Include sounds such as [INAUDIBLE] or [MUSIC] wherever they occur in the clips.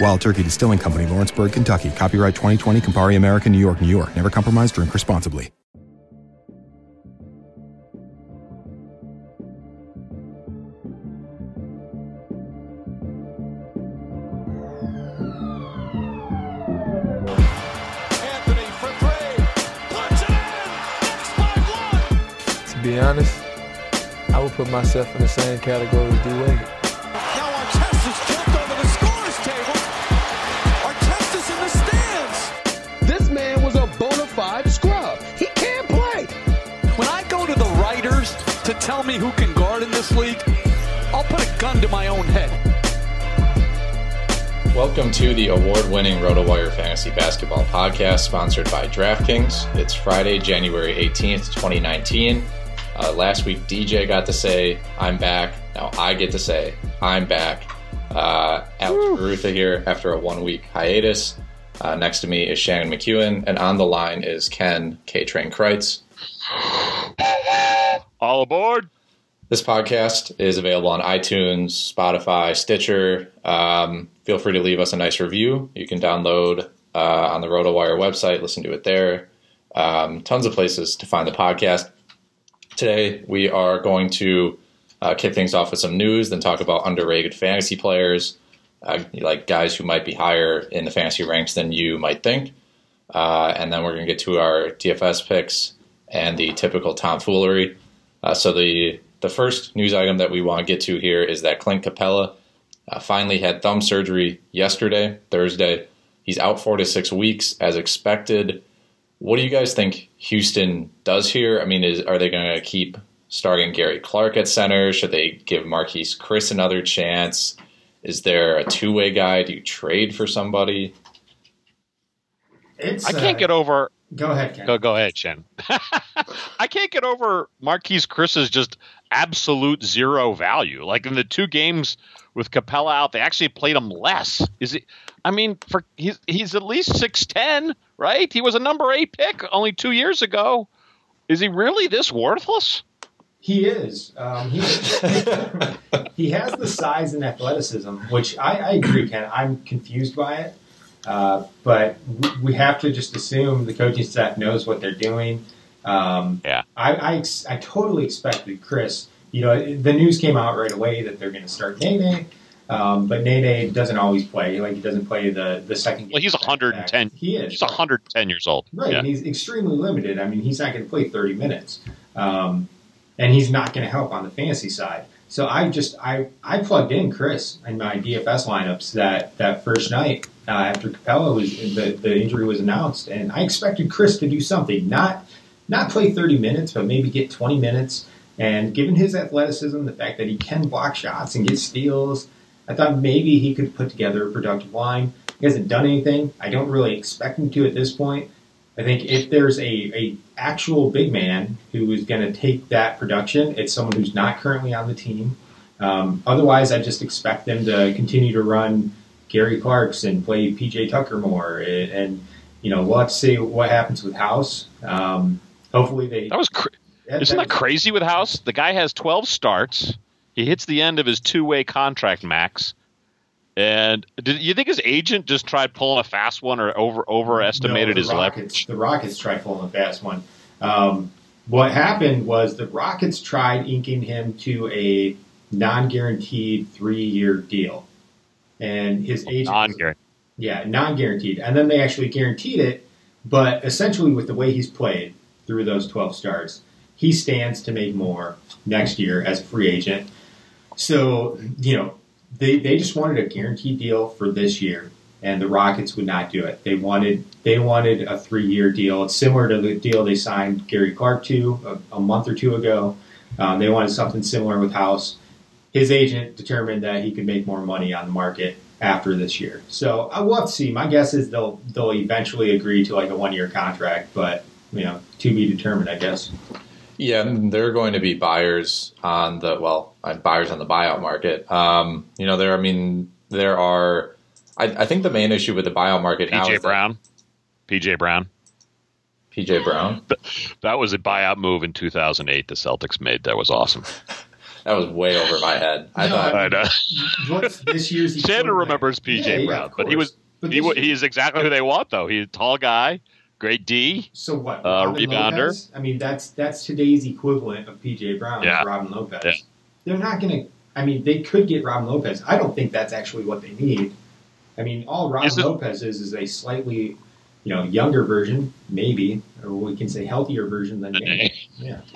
Wild Turkey Distilling Company, Lawrenceburg, Kentucky. Copyright 2020, Campari American, New York, New York. Never compromise, drink responsibly. Anthony for three. Puts it in. Knicks by one. To be honest, I would put myself in the same category Podcast, sponsored by DraftKings. It's Friday, January 18th, 2019. Uh, last week, DJ got to say, I'm back. Now I get to say, I'm back. Uh, Alex Barutha here after a one week hiatus. Uh, next to me is Shannon McEwen, and on the line is Ken K Train Crites. All aboard. This podcast is available on iTunes, Spotify, Stitcher. Um, feel free to leave us a nice review. You can download uh, on the RotoWire website, listen to it there. Um, tons of places to find the podcast. Today, we are going to uh, kick things off with some news, then talk about underrated fantasy players, uh, like guys who might be higher in the fantasy ranks than you might think. Uh, and then we're going to get to our DFS picks and the typical tomfoolery. Uh, so the the first news item that we want to get to here is that Clint Capela uh, finally had thumb surgery yesterday, Thursday. He's out four to six weeks as expected. What do you guys think Houston does here? I mean, is are they going to keep starting Gary Clark at center? Should they give Marquese Chriss another chance? Is there a two way guy? Do you trade for somebody? It's, I can't uh, get over. Go ahead, Ken. Go, go ahead, Shen. [LAUGHS] I can't get over Marquese Chriss's just absolute zero value. Like in the two games with Capela out, they actually played him less. Is it? I mean, for he's he's at least six ten, right? He was a number eight pick only two years ago. Is he really this worthless? He is. Um, he, [LAUGHS] he has the size and athleticism, which I, I agree, Ken. I'm confused by it. Uh, but we have to just assume the coaching staff knows what they're doing. Um, Yeah. I, I, I totally expected Chriss. You know, the news came out right away that they're going to start Nene. Um, but Nene doesn't always play. Like he doesn't play the the second. Well, he's 110. He is. He's 110 years old. Right, Yeah. and he's extremely limited. I mean, he's not going to play 30 minutes, um, and he's not going to help on the fantasy side. So I just I I plugged in Chriss in my DFS lineups that that first night uh, after Capela was the the injury was announced, and I expected Chriss to do something, not not play 30 minutes, but maybe get 20 minutes. And given his athleticism, the fact that he can block shots and get steals, I thought maybe he could put together a productive line. He hasn't done anything. I don't really expect him to at this point. I think if there's a, a actual big man who is going to take that production, it's someone who's not currently on the team. Um, otherwise, I just expect them to continue to run Gary Clark's and play PJ Tucker more. And, and you know, we'll have to see what happens with House. Um, hopefully, they. That was cr- isn't that crazy with House? The guy has 12 starts. He hits the end of his two-way contract max. And did you think his agent just tried pulling a fast one or over overestimated No, his Rockets, leverage? The Rockets tried pulling a fast one. Um, what happened was the Rockets tried inking him to a non-guaranteed three-year deal, and his agent Non-guaranteed. yeah, non-guaranteed, and then they actually guaranteed it. But essentially, with the way he's played through those twelve starts, he stands to make more next year as a free agent. So you know, they they just wanted a guaranteed deal for this year, and the Rockets would not do it. They wanted they wanted a three year deal. It's similar to the deal they signed Gary Clark to a, a month or two ago. Um, they wanted something similar with House. His agent determined that he could make more money on the market after this year. So I will have to see. My guess is they'll they'll eventually agree to like a one year contract, but you know, to be determined, I guess. Yeah, and there are going to be buyers on the well, uh, buyers on the buyout market. Um, you know, there. I mean, there are. I, I think the main issue with the buyout market now PJ is that- Brown. PJ Brown. PJ Brown. That was a buyout move in 2008 the Celtics made. That was awesome. [LAUGHS] That was way over my head. I No, thought I know. What's this year's? [LAUGHS] Sandra remembers PJ Yeah, yeah, Brown, of but he was But he this wa- year- he is exactly who they want though. He's a tall guy, great D. So what? Uh, Robin rebounder. Lopez? I mean, that's that's today's equivalent of PJ Brown. Yeah. Robin Lopez. Yeah. They're not going to. I mean, they could get Robin Lopez. I don't think that's actually what they need. I mean, all Robin Is it- Lopez is is a slightly, you know, younger version, maybe, or we can say healthier version than Nene. Yeah. [LAUGHS]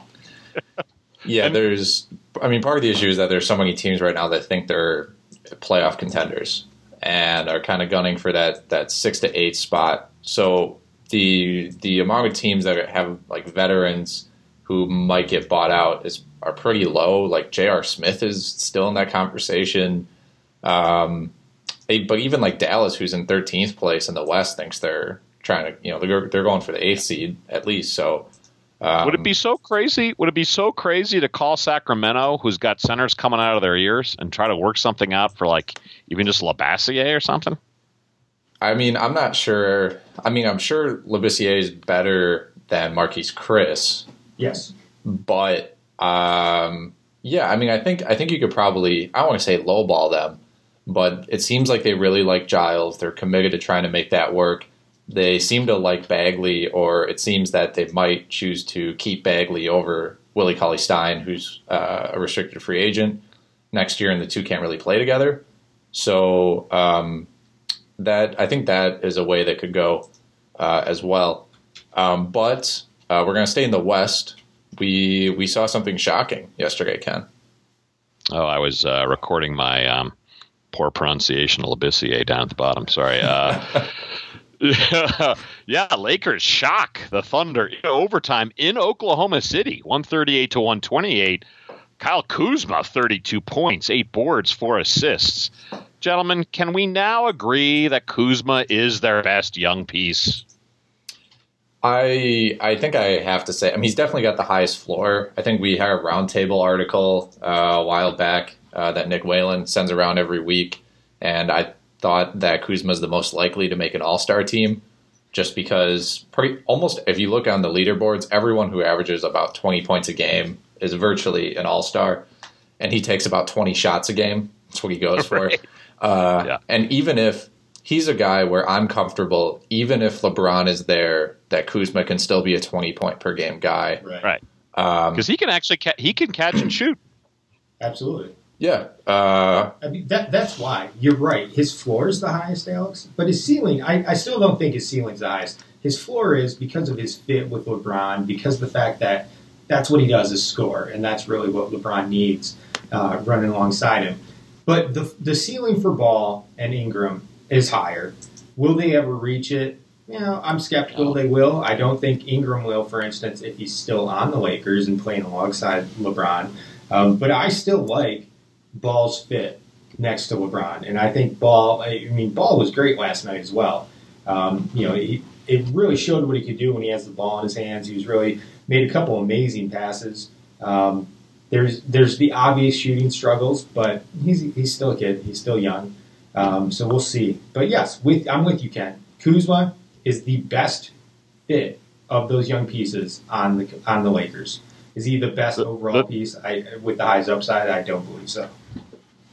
Yeah, there's. I mean, part of the issue is that there's so many teams right now that think they're playoff contenders and are kind of gunning for that that six to eight spot. So the the amount of teams that have like veterans who might get bought out is are pretty low. Like J.R. Smith is still in that conversation. Um, eh, but even like Dallas, who's in 13th place in the West, thinks they're trying to, you know, they're, they're going for the eighth seed at least. So um, Would it be so crazy? Would it be so crazy to call Sacramento, who's got centers coming out of their ears, and try to work something out for like even just Labissiere or something? I mean, I'm not sure. I mean, I'm sure Labissiere is better than Marquese Chriss, Yes. but um, yeah, I mean, I think I think you could probably. I don't want to say lowball them, but it seems like they really like Giles. They're committed to trying to make that work. They seem to like Bagley, or it seems that they might choose to keep Bagley over Willie Cauley Stein, who's uh, a restricted free agent next year, and the two can't really play together. So um, that I think that is a way that could go uh, as well. Um, but uh, we're going to stay in the West. We we saw something shocking yesterday, Ken. Oh, I was uh, recording my um, poor pronunciation of Labissiere down at the bottom. Sorry. Uh, [LAUGHS] yeah, Lakers shock the Thunder in overtime in Oklahoma City, one thirty-eight to one twenty-eight. Kyle Kuzma, thirty-two points, eight boards, four assists. Gentlemen, can we now agree that Kuzma is their best young piece? I I think I have to say, I mean, he's definitely got the highest floor. I think we had a roundtable article uh, a while back uh, that Nick Whalen sends around every week, and I thought that Kuzma is the most likely to make an All Star team, just because pretty, almost if you look on the leaderboards, everyone who averages about twenty points a game is virtually an All Star, and he takes about twenty shots a game. That's what he goes for. [LAUGHS] Right. Uh, Yeah. And even if he's a guy where I'm comfortable, even if LeBron is there, that Kuzma can still be a 20 point per game guy. Right. Right. Um, Because he can actually ca- he can catch and shoot. Absolutely. Yeah. Uh, I mean, that that's why you're right. His floor is the highest, Alex, but his ceiling, I, I still don't think his ceiling's the highest. His floor is because of his fit with LeBron, because of the fact that that's what he does is score, and that's really what LeBron needs uh, running alongside him. But the the ceiling for Ball and Ingram is higher. Will they ever reach it? You know, I'm skeptical they will. I don't think Ingram will, for instance, if he's still on the Lakers and playing alongside LeBron. Um, but I still like Ball's fit next to LeBron, and I think Ball. I mean, Ball was great last night as well. Um, you know, he, it really showed what he could do when he has the ball in his hands. He was really made a couple amazing passes. Um, there's there's the obvious shooting struggles, but he's he's still a kid. He's still young, um, so we'll see. But yes, with I'm with you, Ken. Kuzma is the best fit of those young pieces on the on the Lakers. Is he the best overall piece? I, with the highest upside, I don't believe so.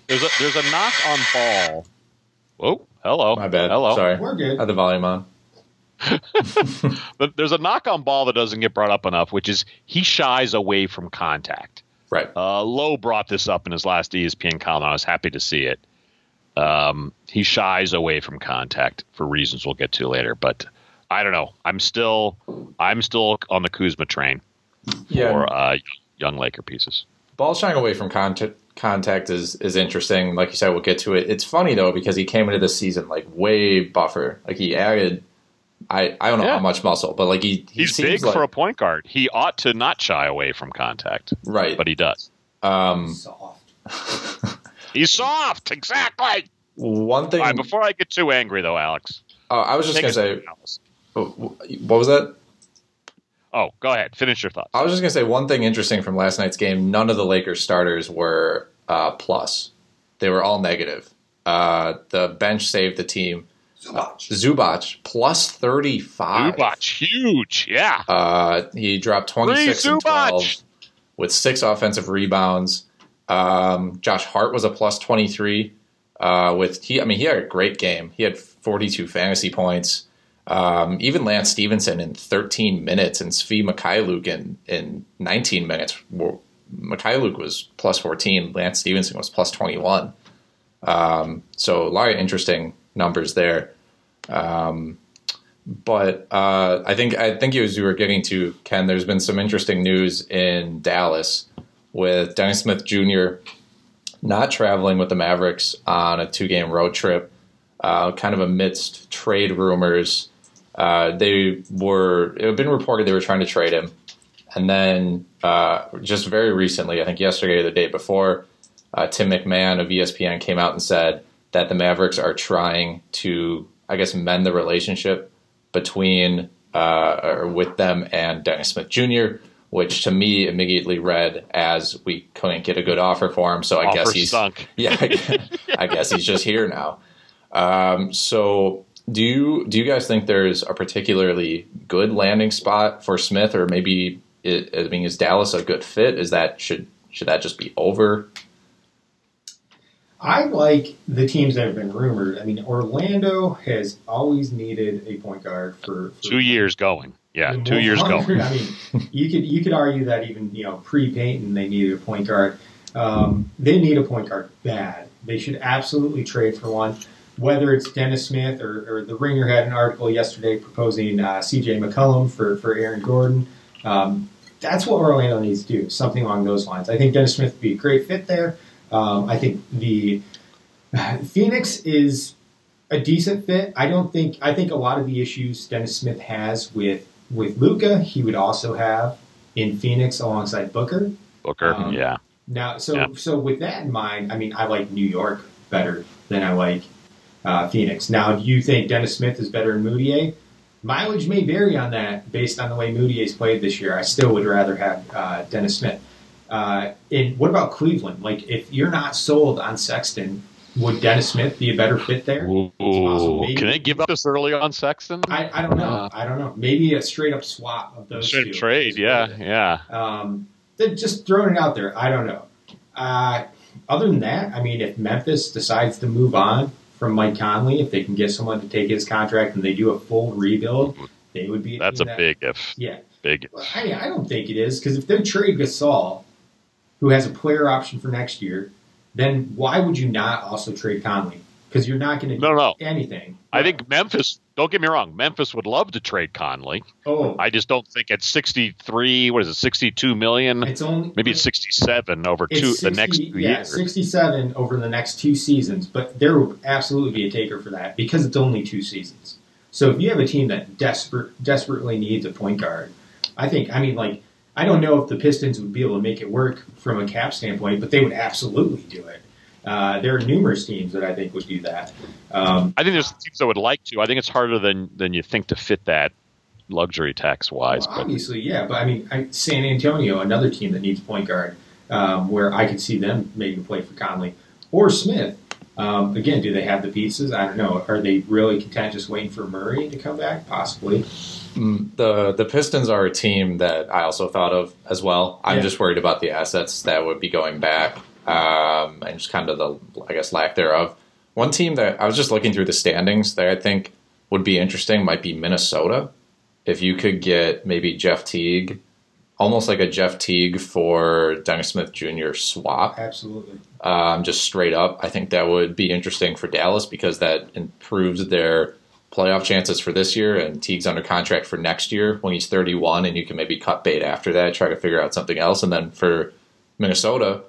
There's a there's a knock on ball. Oh, hello. My bad. Hello. Sorry. We're good. Had the volume on. [LAUGHS] but there's a knock on ball that doesn't get brought up enough, which is he shies away from contact. Right. Uh, Lowe brought this up in his last ESPN column. I was happy to see it. Um, he shies away from contact for reasons we'll get to later, but I don't know. I'm still I'm still on the Kuzma train Yeah. for uh, young Laker pieces. Ball shying away from contact contact is is interesting. Like you said, we'll get to it. It's funny though because he came into this season like way buffer. Like he added, I I don't know Yeah. how much muscle, but like he, he He's seems big like, for a point guard. He ought to not shy away from contact, right. but he does. Um, Soft. [LAUGHS] He's soft, exactly. one thing. All right, before I get too angry, though, Alex, oh, I was just gonna say, to what was that? Oh, go ahead. Finish your thoughts. I was just gonna say one thing interesting from last night's game. None of the Lakers starters were uh, plus; they were all negative. Uh, the bench saved the team. Zubac. Zubac plus thirty five. Zubac, huge. Yeah. Uh, he dropped twenty six Free and twelve with six offensive rebounds. Um, Josh Hart was a plus twenty three. Uh, with he, I mean, he had a great game. He had forty two fantasy points. Um, even Lance Stephenson in 13 minutes and Svi Mykhailiuk in, in 19 minutes. Were- Mykhailiuk was plus 14. Lance Stephenson was plus 21. Um, so a lot of interesting numbers there. Um, but uh, I think I think as you were getting to Ken, there's been some interesting news in Dallas with Dennis Smith Jr. not traveling with the Mavericks on a two game road trip, uh, kind of amidst trade rumors. Uh, they were it had been reported they were trying to trade him, and then uh, just very recently, I think yesterday or the day before, uh, Tim McMahon of ESPN came out and said that the Mavericks are trying to, I guess, mend the relationship between uh, or with them and Dennis Smith Jr., which to me immediately read as we couldn't get a good offer for him, so I guess he's sunk. [LAUGHS] yeah, I, I guess he's just here now. Um, so do you do you guys think there's a particularly good landing spot for Smith, or maybe it, I mean, is Dallas a good fit? Is that should should that just be over? I like the teams that have been rumored. I mean, Orlando has always needed a point guard for, for Two years going. Yeah, two years going. [LAUGHS] I mean, you could you could argue that even you know pre Payton they needed a point guard. Um, they need a point guard bad. They should absolutely trade for one. Whether it's Dennis Smith or, or the Ringer had an article yesterday proposing uh, C.J. McCollum for for Aaron Gordon. Um, that's what Orlando needs to do. Something along those lines. I think Dennis Smith would be a great fit there. Um, I think the Phoenix is a decent fit. I don't think I think a lot of the issues Dennis Smith has with with Luka, he would also have in Phoenix alongside Booker. Booker. Um, yeah. Now, so Yeah. so with that in mind, I mean, I like New York better than I like uh, Phoenix. Now, do you think Dennis Smith is better than Mudiay? Mileage may vary on that based on the way Mudiay's played this year. I still would rather have uh, Dennis Smith. Uh, and what about Cleveland? Like, if you're not sold on Sexton, would Dennis Smith be a better fit there? Ooh. Maybe- can they give up this early on Sexton? I, I don't know. I don't know. Maybe a straight up swap of those Straight trade. Yeah, yeah. Um, just throwing it out there. I don't know. Uh, other than that, I mean, if Memphis decides to move on from Mike Conley, if they can get someone to take his contract and they do a full rebuild, they would be. That's a that- big if. Yeah. Big if. I, I don't think it is because if they trade Gasol, who has a player option for next year, then why would you not also trade Conley? Because you're not going to No, do no. anything. I think Memphis. Don't get me wrong. Memphis would love to trade Conley. Oh, I just don't think at 63. What is it? 62 million. it's only Maybe it's 67 over two 60 the next two yeah, years. 67 over the next two seasons, but there will absolutely be a taker for that because it's only two seasons. So if you have a team that desperate desperately needs a point guard, I think I mean like I don't know if the Pistons would be able to make it work from a cap standpoint, but they would absolutely do it. Uh, there are numerous teams that I think would do that. Um, I think there's teams that would like to. I think it's harder than than you think to fit that luxury tax wise. Well, but obviously, yeah. But I mean, I, San Antonio, another team that needs point guard, um, where I could see them making a play for Conley or Smith. Um, again, do they have the pieces? I don't know. Are they really content just waiting for Murray to come back? Possibly. The the Pistons are a team that I also thought of as well. I'm Yeah. just worried about the assets that would be going back, um, and just kind of the I guess lack thereof. One team that I was just looking through the standings that I think would be interesting might be Minnesota. If you could get maybe Jeff Teague, almost like a Jeff Teague for Dennis Smith Jr. swap, Absolutely. um, just straight up. I think that would be interesting for Dallas because that improves their playoff chances for this year. And Teague's under contract for next year when he's 31, and you can maybe cut bait after that, try to figure out something else. And then for Minnesota,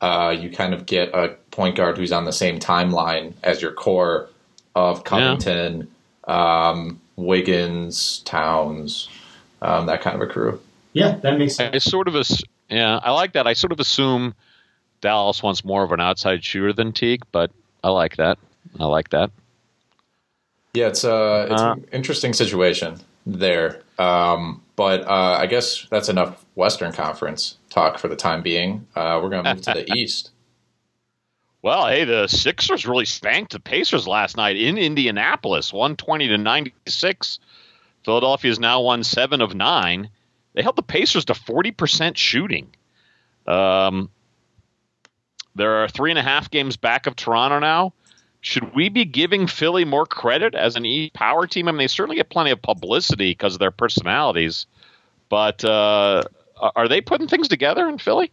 uh, you kind of get a point guard who's on the same timeline as your core of Covington, um, Wiggins, Towns, um, that kind of a crew. Yeah, that makes sense. I sort of as yeah, I like that. I sort of assume Dallas wants more of an outside shooter than Teague, but I like that. I like that. Yeah, it's uh, it's Uh. an interesting situation there. Um, but uh, I guess that's enough Western Conference talk for the time being. Uh, we're going to move to the [LAUGHS] East. Well, hey, the Sixers really spanked the Pacers last night in Indianapolis, 120 to 96. Philadelphia's now won seven of nine. They held the Pacers to 40% shooting. Um, there are three and a half games back of Toronto now. Should we be giving Philly more credit as an E power team? I mean, they certainly get plenty of publicity because of their personalities, but uh, are they putting things together in Philly?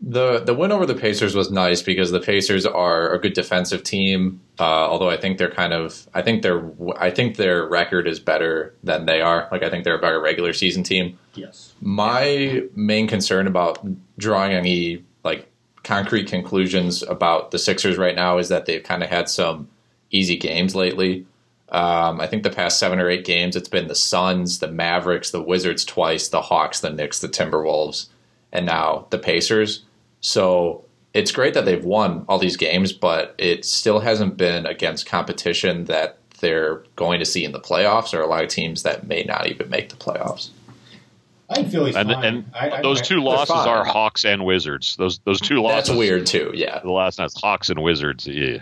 The the win over the Pacers was nice because the Pacers are a good defensive team. Uh, although I think they're kind of I think their I think their record is better than they are. Like I think they're a better regular season team. Yes. My main concern about drawing any like concrete conclusions about the Sixers right now is that they've kind of had some easy games lately. Um, I think the past seven or eight games, it's been the Suns, the Mavericks, the Wizards twice, the Hawks, the Knicks, the Timberwolves, and now the Pacers. So it's great that they've won all these games, but it still hasn't been against competition that they're going to see in the playoffs, or a lot of teams that may not even make the playoffs. I think Philly's and, fine. and I, I, those I- two losses fine. are Hawks and Wizards. Those those two losses. That's weird too. Yeah, The last night's Hawks and Wizards. Yeah.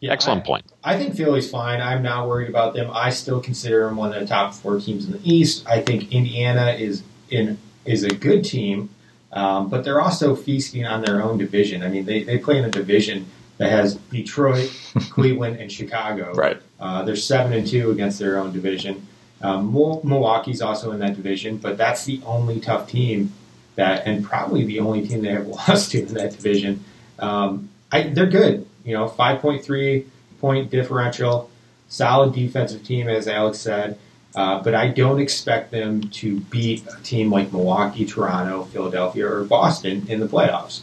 Yeah, excellent I- point. I think Philly's fine. I'm not worried about them. I still consider them one of the top four teams in the East. I think Indiana is in is a good team, um, but they're also feasting on their own division. I mean, they, they play in a division that has Detroit, [LAUGHS] Cleveland, and Chicago. right. Uh, they're seven and two against their own division. Um, Milwaukee's also in that division, but that's the only tough team that, and probably the only team they have [LAUGHS] lost to in that division. Um, I, they're good. You know, five point three point differential, solid defensive team, as Alex said. Uh, but I don't expect them to beat a team like Milwaukee, Toronto, Philadelphia, or Boston in the playoffs.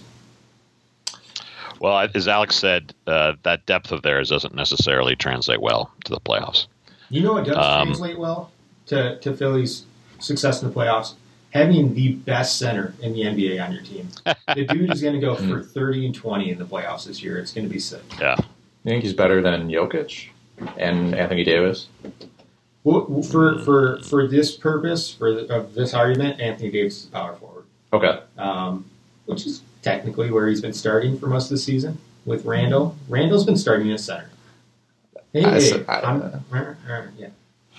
Well, as Alex said, uh, that depth of theirs doesn't necessarily translate well to the playoffs. You know what does Um, translate well to, to Philly's success in the playoffs? Having the best center in the NBA on your team. [LAUGHS] The dude is going to go for 30 and 20 in the playoffs this year. It's going to be sick. Yeah, You think he's better than Jokic and Anthony Davis? Well, For, for, for this purpose, for the, of this argument, Anthony Davis is a power forward, Okay. um, which is technically where he's been starting for most of the season with Randle. Randle's been starting as center. Hey, I hey, I- I'm- uh, uh, yeah.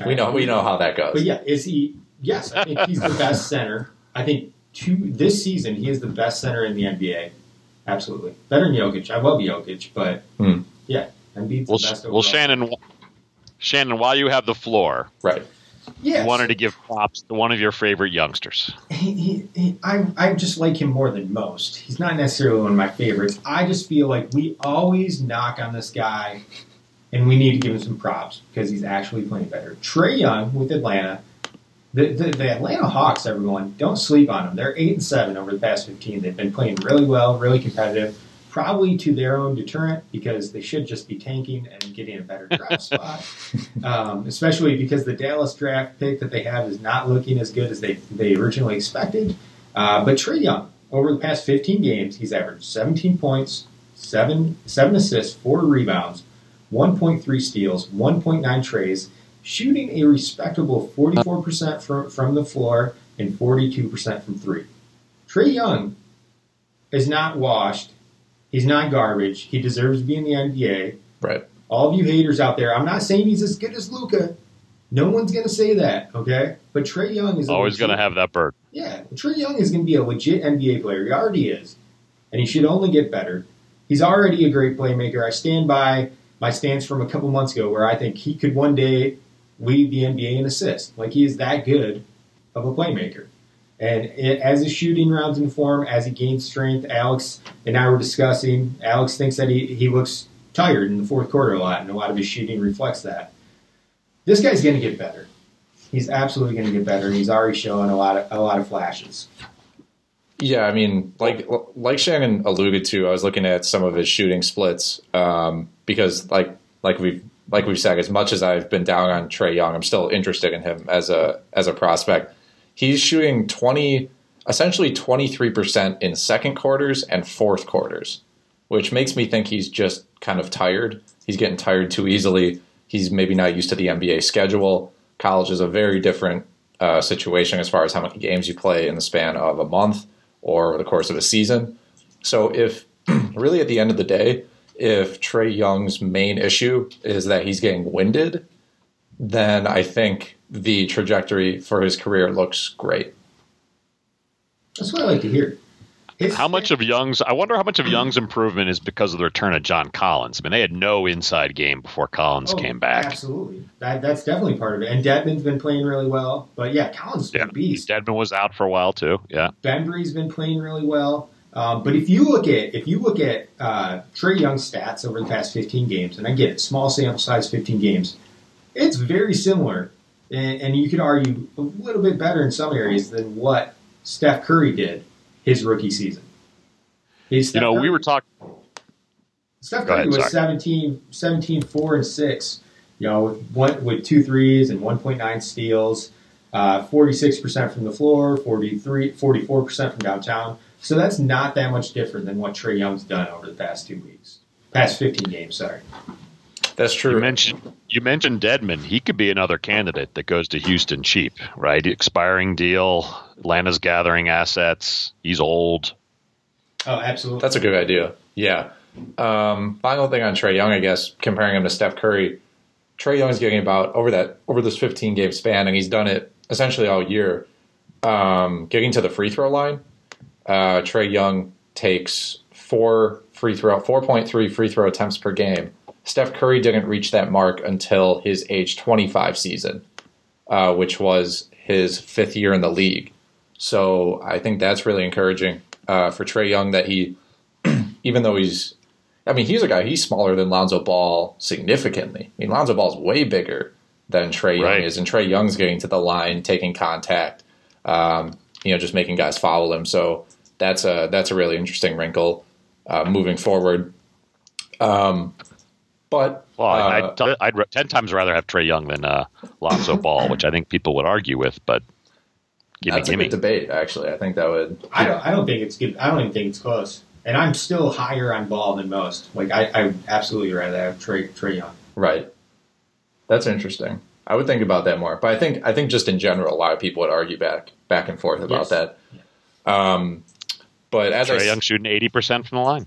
We know we know how that goes. But yeah, is he? Yes, I think he's the [LAUGHS] best center. I think two this season he is the best center in the NBA. Absolutely, better than Jokic. I love Jokic, but Hmm. yeah, Embiid's well, the best. well, overall. Shannon, Shannon, while you have the floor, Right. Yeah, You wanted to give props to one of your favorite youngsters. he, he, he, I, I just like him more than most. He's not necessarily one of my favorites. I just feel like we always knock on this guy, and we need to give him some props because he's actually playing better. Trae Young with Atlanta, the, the, the Atlanta Hawks, everyone, don't sleep on them. They're eight and seven over the past fifteen. They've been playing really well, really competitive. Probably to their own deterrent because they should just be tanking and getting a better draft [LAUGHS] spot. Um, especially because the Dallas draft pick that they have is not looking as good as they, they originally expected. Uh, but Trae Young, over the past 15 games, he's averaged 17 points, seven seven assists, four rebounds, 1.3 steals, 1.9 trays, shooting a respectable 44% from, from the floor and 42% from three. Trae Young is not washed. He's not garbage. He deserves to be in the NBA. Right. All of you haters out there, I'm not saying he's as good as Luka. No one's going to say that, okay? But Trae Young is Always going to have that bird. yeah, Trae Young is going to be a legit NBA player. He already is. And he should only get better. He's already a great playmaker. I stand by my stance from a couple months ago where I think he could one day lead the NBA in assists. Like he is that good of a playmaker. And it, as his shooting rounds in form, as he gains strength, Alex and I were discussing, Alex thinks that he, he looks tired in the fourth quarter a lot, and a lot of his shooting reflects that. This guy's going to get better. He's absolutely going to get better, and he's already showing a lot of a lot of flashes. Yeah, I mean, like like Shannon alluded to, I was looking at some of his shooting splits um, because, like like we've like we've said, as much as I've been down on Trae Young, I'm still interested in him as a as a prospect. He's shooting twenty, essentially twenty three percent in second quarters and fourth quarters, which makes me think he's just kind of tired. He's getting tired too easily. He's maybe not used to the NBA schedule. College is a very different uh, situation as far as how many games you play in the span of a month or the course of a season. So, if [CLEARS THROAT] really at the end of the day, if Trae Young's main issue is that he's getting winded, then I think the trajectory for his career looks great. That's what I like to hear. His- How much of Young's? I wonder how much of Young's improvement is because of the return of John Collins. I mean, they had no inside game before Collins Oh, came back. Absolutely, that, that's definitely part of it. And Dedmon's been playing really well, but yeah, Collins has been Yeah, a beast. Dedmon was out for a while too. Yeah, Bembry's been playing really well. Um, but if you look at if you look at uh, Trae Young's stats over the past 15 games, and I get it, small sample size, 15 games, it's very similar, and, and you could argue a little bit better in some areas than what Steph Curry did his rookie season. He's you know, we were talking. Steph Curry ahead, was sorry. 17, 17, 4, and 6, you know, with, one, with two threes and 1.9 steals, uh, 46% from the floor, 43, 44% from downtown. So that's not that much different than what Trae Young's done over the past two weeks. Past 15 games, sorry. That's true. You mentioned you mentioned Dedmon. He could be another candidate that goes to Houston cheap, right? Expiring deal. Atlanta's gathering assets. He's old. Oh, absolutely. That's a good idea. Yeah. Um, final thing on Trae Young, I guess, comparing him to Steph Curry. Trae Young's getting about over that over this 15 game span, and he's done it essentially all year. Um, getting to the free throw line, uh, Trae Young takes four free throw, 4.3 free throw attempts per game. Steph Curry didn't reach that mark until his age 25 season, uh, which was his fifth year in the league. So I think that's really encouraging uh, for Trae Young that he, [CLEARS THROAT] even though he's, I mean, he's a guy, he's smaller than Lonzo Ball significantly. I mean, Lonzo Ball's way bigger than Trae Young is, and Trae Young's getting to the line, taking contact, um, you know, just making guys foul him. So that's a that's a really interesting wrinkle uh, moving forward. Um, but Well, uh, I'd, I'd, ra- ten times rather have Trae Young than uh, Lonzo Ball, which I think people would argue with. But gimme, that's a gimme. good debate. Actually, I think that would. I don't, I don't think it's good. I don't even think it's close. And I'm still higher on ball than most. Like, I, I absolutely rather have Trae, Trae Young. Right. That's interesting. I would think about that more, but I think I think just in general, a lot of people would argue back back and forth about Yes. that. Um, but as I Trae s- Young shooting eighty percent from the line.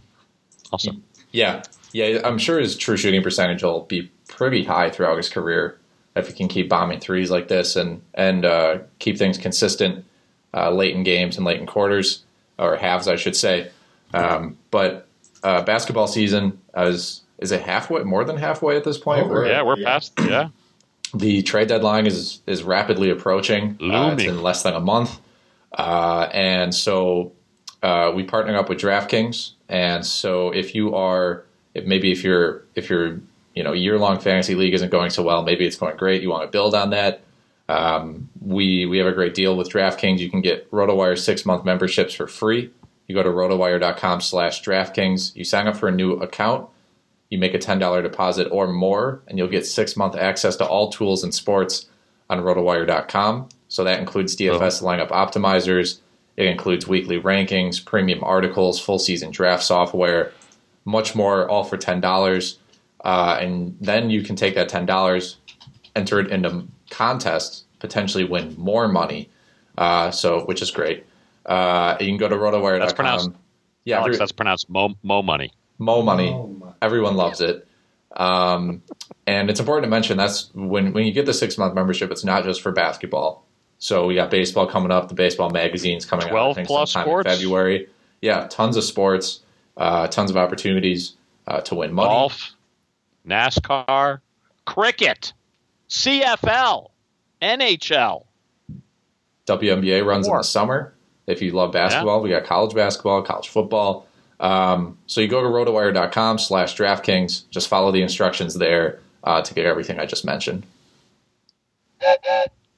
Awesome. yeah, yeah, I'm sure his true shooting percentage will be pretty high throughout his career if he can keep bombing threes like this and and uh, keep things consistent uh, late in games and late in quarters or halves, I should say. Um, but uh, basketball season is is it halfway, more than halfway at this point? Over. We're- Yeah, we're Yeah. past. Yeah, [CLEARS THROAT] the trade deadline is is rapidly approaching. Uh, it's in less than a month, uh, and so uh, we partner up with DraftKings. And so if you are, if maybe if you're if your you know year long fantasy league isn't going so well, maybe it's going great. You want to build on that. Um, we we have a great deal with DraftKings. You can get RotoWire six month memberships for free. You go to rotowire.com slash DraftKings. You sign up for a new account. You make a $10 deposit or more, and you'll get six month access to all tools and sports on rotowire.com. So that includes DFS lineup optimizers. It includes weekly rankings, premium articles, full season draft software, much more, all for $10. Uh, and then you can take that $10, enter it into contests, potentially win more money. Uh, so, which is great. Uh, you can go to rotowire.com. That's pronounced. Yeah, Alex, that's pronounced mo, mo money. Mo money. Mo Everyone loves it. Um, and it's important to mention that's when when you get the six month membership, it's not just for basketball. So we got baseball coming up. The baseball magazine's coming 12 out. I think plus sometime sports. in February. Yeah, tons of sports, uh, tons of opportunities uh, to win money. Golf, NASCAR, cricket, CFL, NHL. WNBA runs in the summer. If you love basketball, yeah. we got college basketball, college football. Um, so you go to rotowire.com slash DraftKings. Just follow the instructions there uh, to get everything I just mentioned.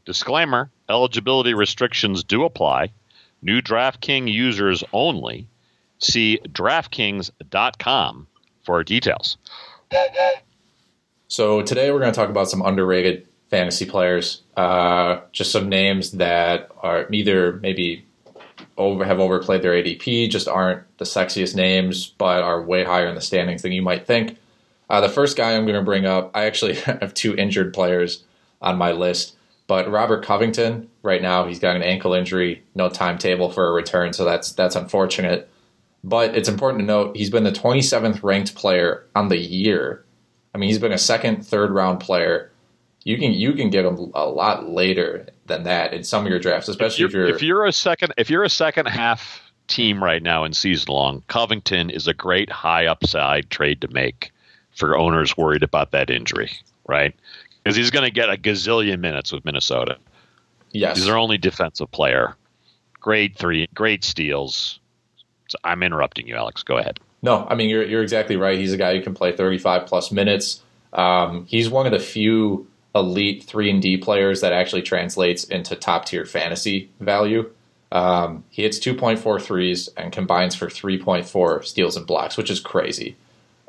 Disclaimer eligibility restrictions do apply. New DraftKings users only. See DraftKings.com for details. So today we're going to talk about some underrated fantasy players. Uh, just some names that are either maybe over have overplayed their ADP, just aren't the sexiest names, but are way higher in the standings than you might think. Uh, the first guy I'm going to bring up, I actually [LAUGHS] have two injured players on my list, but Robert Covington right now he's got an ankle injury, no timetable for a return, so that's that's unfortunate. But it's important to note he's been the 27th ranked player on the year. I mean, he's been a second, third round player. You can you can get him a lot later than that in some of your drafts, especially if you're, if you're, if you're a second if you're a second half team right now in season long. Covington is a great high upside trade to make for owners worried about that injury, right? Because he's going to get a gazillion minutes with Minnesota. Yes, he's their only defensive player. Great three, great steals. So I'm interrupting you, Alex. Go ahead. No, I mean you're you're exactly right. He's a guy who can play 35 plus minutes. Um, he's one of the few elite three and D players that actually translates into top tier fantasy value. Um, he hits 2.4 threes and combines for 3.4 steals and blocks, which is crazy.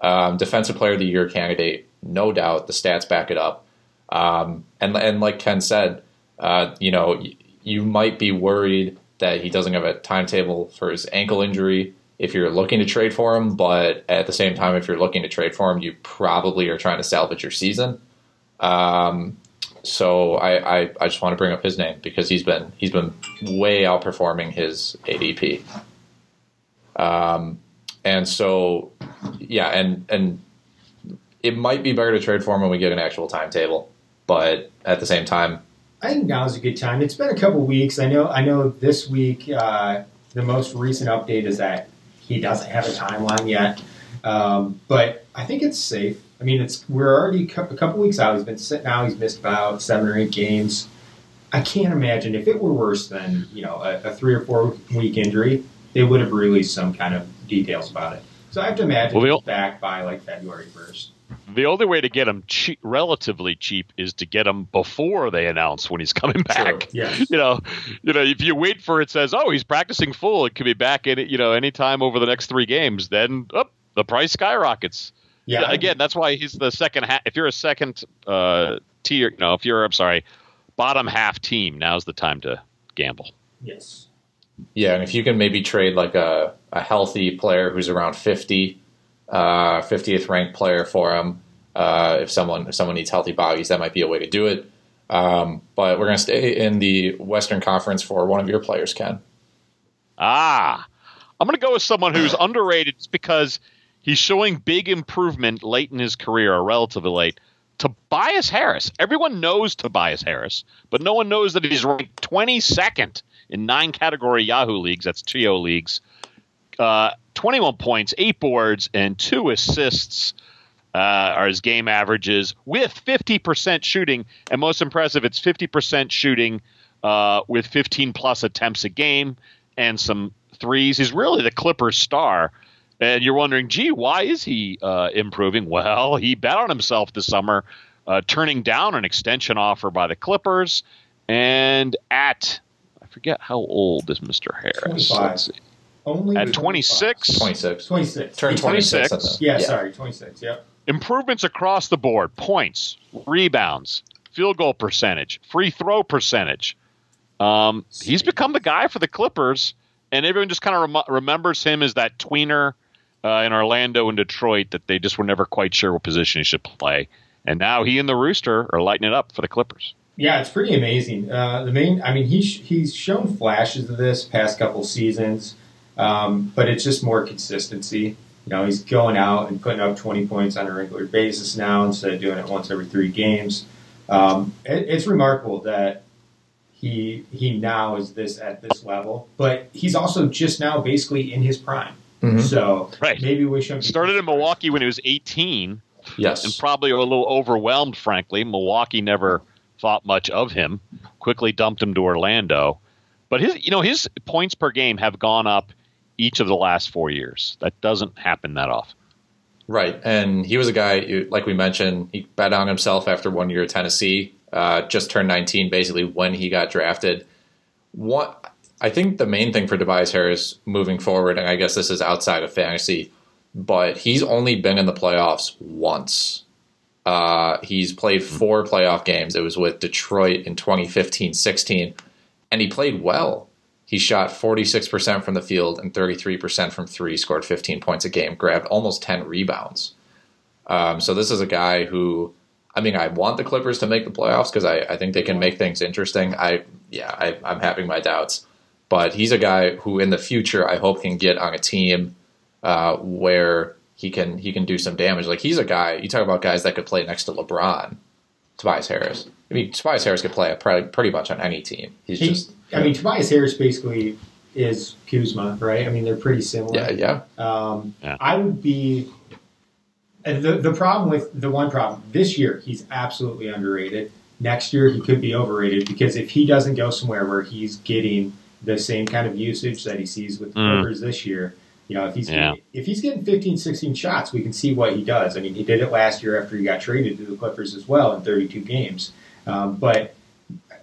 Um, defensive player of the year candidate, no doubt. The stats back it up. Um, and and like Ken said, uh, you know, you might be worried that he doesn't have a timetable for his ankle injury if you're looking to trade for him. But at the same time, if you're looking to trade for him, you probably are trying to salvage your season. Um, so I, I, I, just want to bring up his name because he's been he's been way outperforming his ADP. Um, and so yeah, and and it might be better to trade for him when we get an actual timetable, but at the same time, I think now is a good time. It's been a couple weeks. I know I know this week uh, the most recent update is that he doesn't have a timeline yet, um, but I think it's safe I mean, it's we're already a couple weeks out. He's been sitting out. He's missed about seven or eight games. I can't imagine if it were worse than you know a, a three or four week injury, they would have released some kind of details about it. So I have to imagine well, he's back by like February first. The only way to get him cheap, relatively cheap, is to get him before they announce when he's coming back. Yes. [LAUGHS] You know, you know, if you wait for it says, oh, he's practicing full, it could be back in, you know, anytime over the next three games. Then, oh, the price skyrockets. Yeah. Again, that's why he's the second half. If you're a second uh, tier, you know, if you're, I'm sorry, bottom half team, now's the time to gamble. Yes. Yeah, and if you can maybe trade like a, a healthy player who's around 50, uh, 50th ranked player for him, uh, if someone if someone needs healthy bodies, that might be a way to do it. Um, but we're going to stay in the Western Conference for one of your players, Ken. Ah, I'm going to go with someone who's underrated because – He's showing big improvement late in his career, or relatively late. Tobias Harris. Everyone knows Tobias Harris, but no one knows that he's ranked 22nd in nine category Yahoo leagues. That's TO leagues. Uh, 21 points, eight boards, and two assists. uh, are his game averages with 50% shooting. And most impressive, it's 50% shooting uh, with 15 plus attempts a game and some threes. He's really the Clippers star. And you're wondering, gee, why is he uh, improving? Well, he bet on himself this summer, uh, turning down an extension offer by the Clippers. And at, I forget how old is Mr. Harris. 25. Let's see. Only At with 26? 26. 26. Turned 26. 26. at the- Yeah, sorry, 26. Yep. improvements across the board points, rebounds, field goal percentage, free throw percentage. Um, he's become the guy for the Clippers, and everyone just kind of rem- remembers him as that tweener uh, in Orlando and Detroit that they just were never quite sure what position he should play. And now he and the Rooster are lighting it up for the Clippers. Yeah, it's pretty amazing. Uh, the main, I mean, he's he's shown flashes of this past couple seasons, um, but it's just more consistency. You know, he's going out and putting up 20 points on a regular basis now instead of doing it once every three games. Um, it, it's remarkable that he he now is this at this level, but he's also just now basically in his prime. Mhm. So Right. maybe we shouldn't Started in Milwaukee when he was 18, Yes. and probably a little overwhelmed, frankly. Milwaukee never thought much of him. Quickly dumped him to Orlando, but his you know his points per game have gone up each of the last four years. That doesn't happen that often. Right, and he was a guy like we mentioned, he bet on himself after one year at Tennessee. Uh, just turned 19, basically when he got drafted. What I think the main thing for Tobias Harris moving forward, and I guess this is outside of fantasy, but he's only been in the playoffs once. Uh, he's played four playoff games. It was with Detroit in 2015-16, and he played well. He shot 46% from the field and 33% from three, scored 15 points a game, grabbed almost 10 rebounds. Um, so this is a guy who, I mean, I want the Clippers to make the playoffs because I, I think they can make things interesting. I, yeah, I, I'm having my doubts, but he's a guy who in the future I hope can get on a team uh, where he can he can do some damage. Like he's a guy. You talk about guys that could play next to LeBron. Tobias Harris. I mean, Tobias Harris could play pretty, pretty much on any team. He's He- just I mean, Tobias Harris basically is Kuzma, right? I mean, they're pretty similar. yeah, yeah. Um, Yeah. I would be. and The, the problem with the one problem this year, he's absolutely underrated. Next year, he could be overrated because if he doesn't go somewhere where he's getting the same kind of usage that he sees with the Mm. Clippers this year, you know, if he's Yeah. if he's getting 15, 16 shots, we can see what he does. I mean, he did it last year after he got traded to the Clippers as well in 32 games. Um, but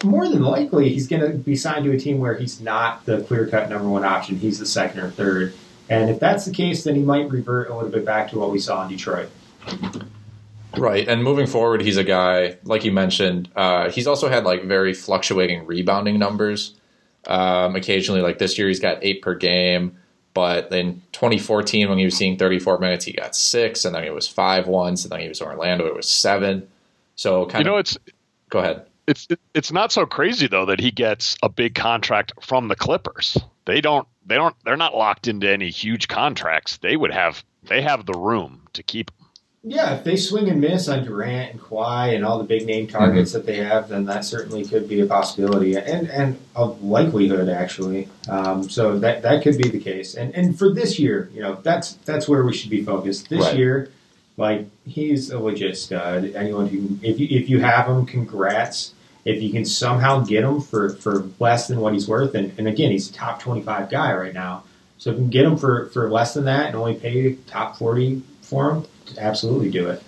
more than likely, he's going to be signed to a team where he's not the clear cut number one option. He's the second or third. And if that's the case, then he might revert a little bit back to what we saw in Detroit. Right, and moving forward, he's a guy like you mentioned. Uh, he's also had like very fluctuating rebounding numbers. Um, occasionally, like this year, he's got eight per game. But in 2014, when he was seeing 34 minutes, he got six, and then he was five once, and then he was in Orlando, it was seven. So kind You know, of. it's Go ahead. It's it's not so crazy though that he gets a big contract from the Clippers. They don't they don't they're not locked into any huge contracts. They would have they have the room to keep him. Yeah, if they swing and miss on Durant and Kawhi and all the big name targets that they have, then that certainly could be a possibility and and a likelihood actually. Um, so that that could be the case. And and for this year, you know, that's that's where we should be focused. This Right. year, like he's a legit stud. Anyone who if you if you have him, congrats. If you can somehow get him for, for less than what he's worth, and, and again, he's a top twenty five guy right now. So if you can get him for, for less than that and only pay top forty for him, absolutely do it.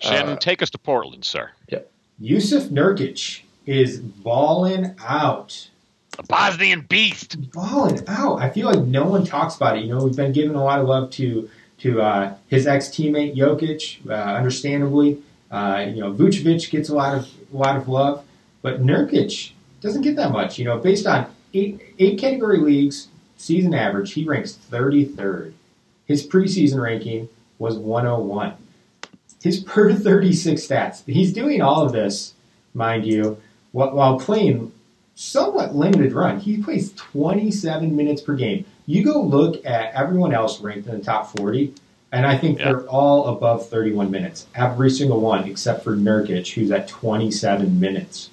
Shannon, Uh, take us to Portland, sir. Yep. Jusuf Nurkic is balling out. The Bosnian beast. Balling out. I feel like no one talks about it. You know, we've been giving a lot of love to to uh, his ex teammate Jokic, uh, understandably. Uh, you know, Vucevic gets a lot of a lot of love, but Nurkic doesn't get that much. You know, based on eight eight category leagues season average, he ranks thirty third. His preseason ranking was one hundred one. His per [LAUGHS] thirty six stats. He's doing all of this, mind you, while, while playing somewhat limited run. He plays 27 minutes per game. You go look at everyone else ranked in the top 40, and I think Yeah. they're all above 31 minutes. Every single one, except for Nurkic, who's at 27 minutes.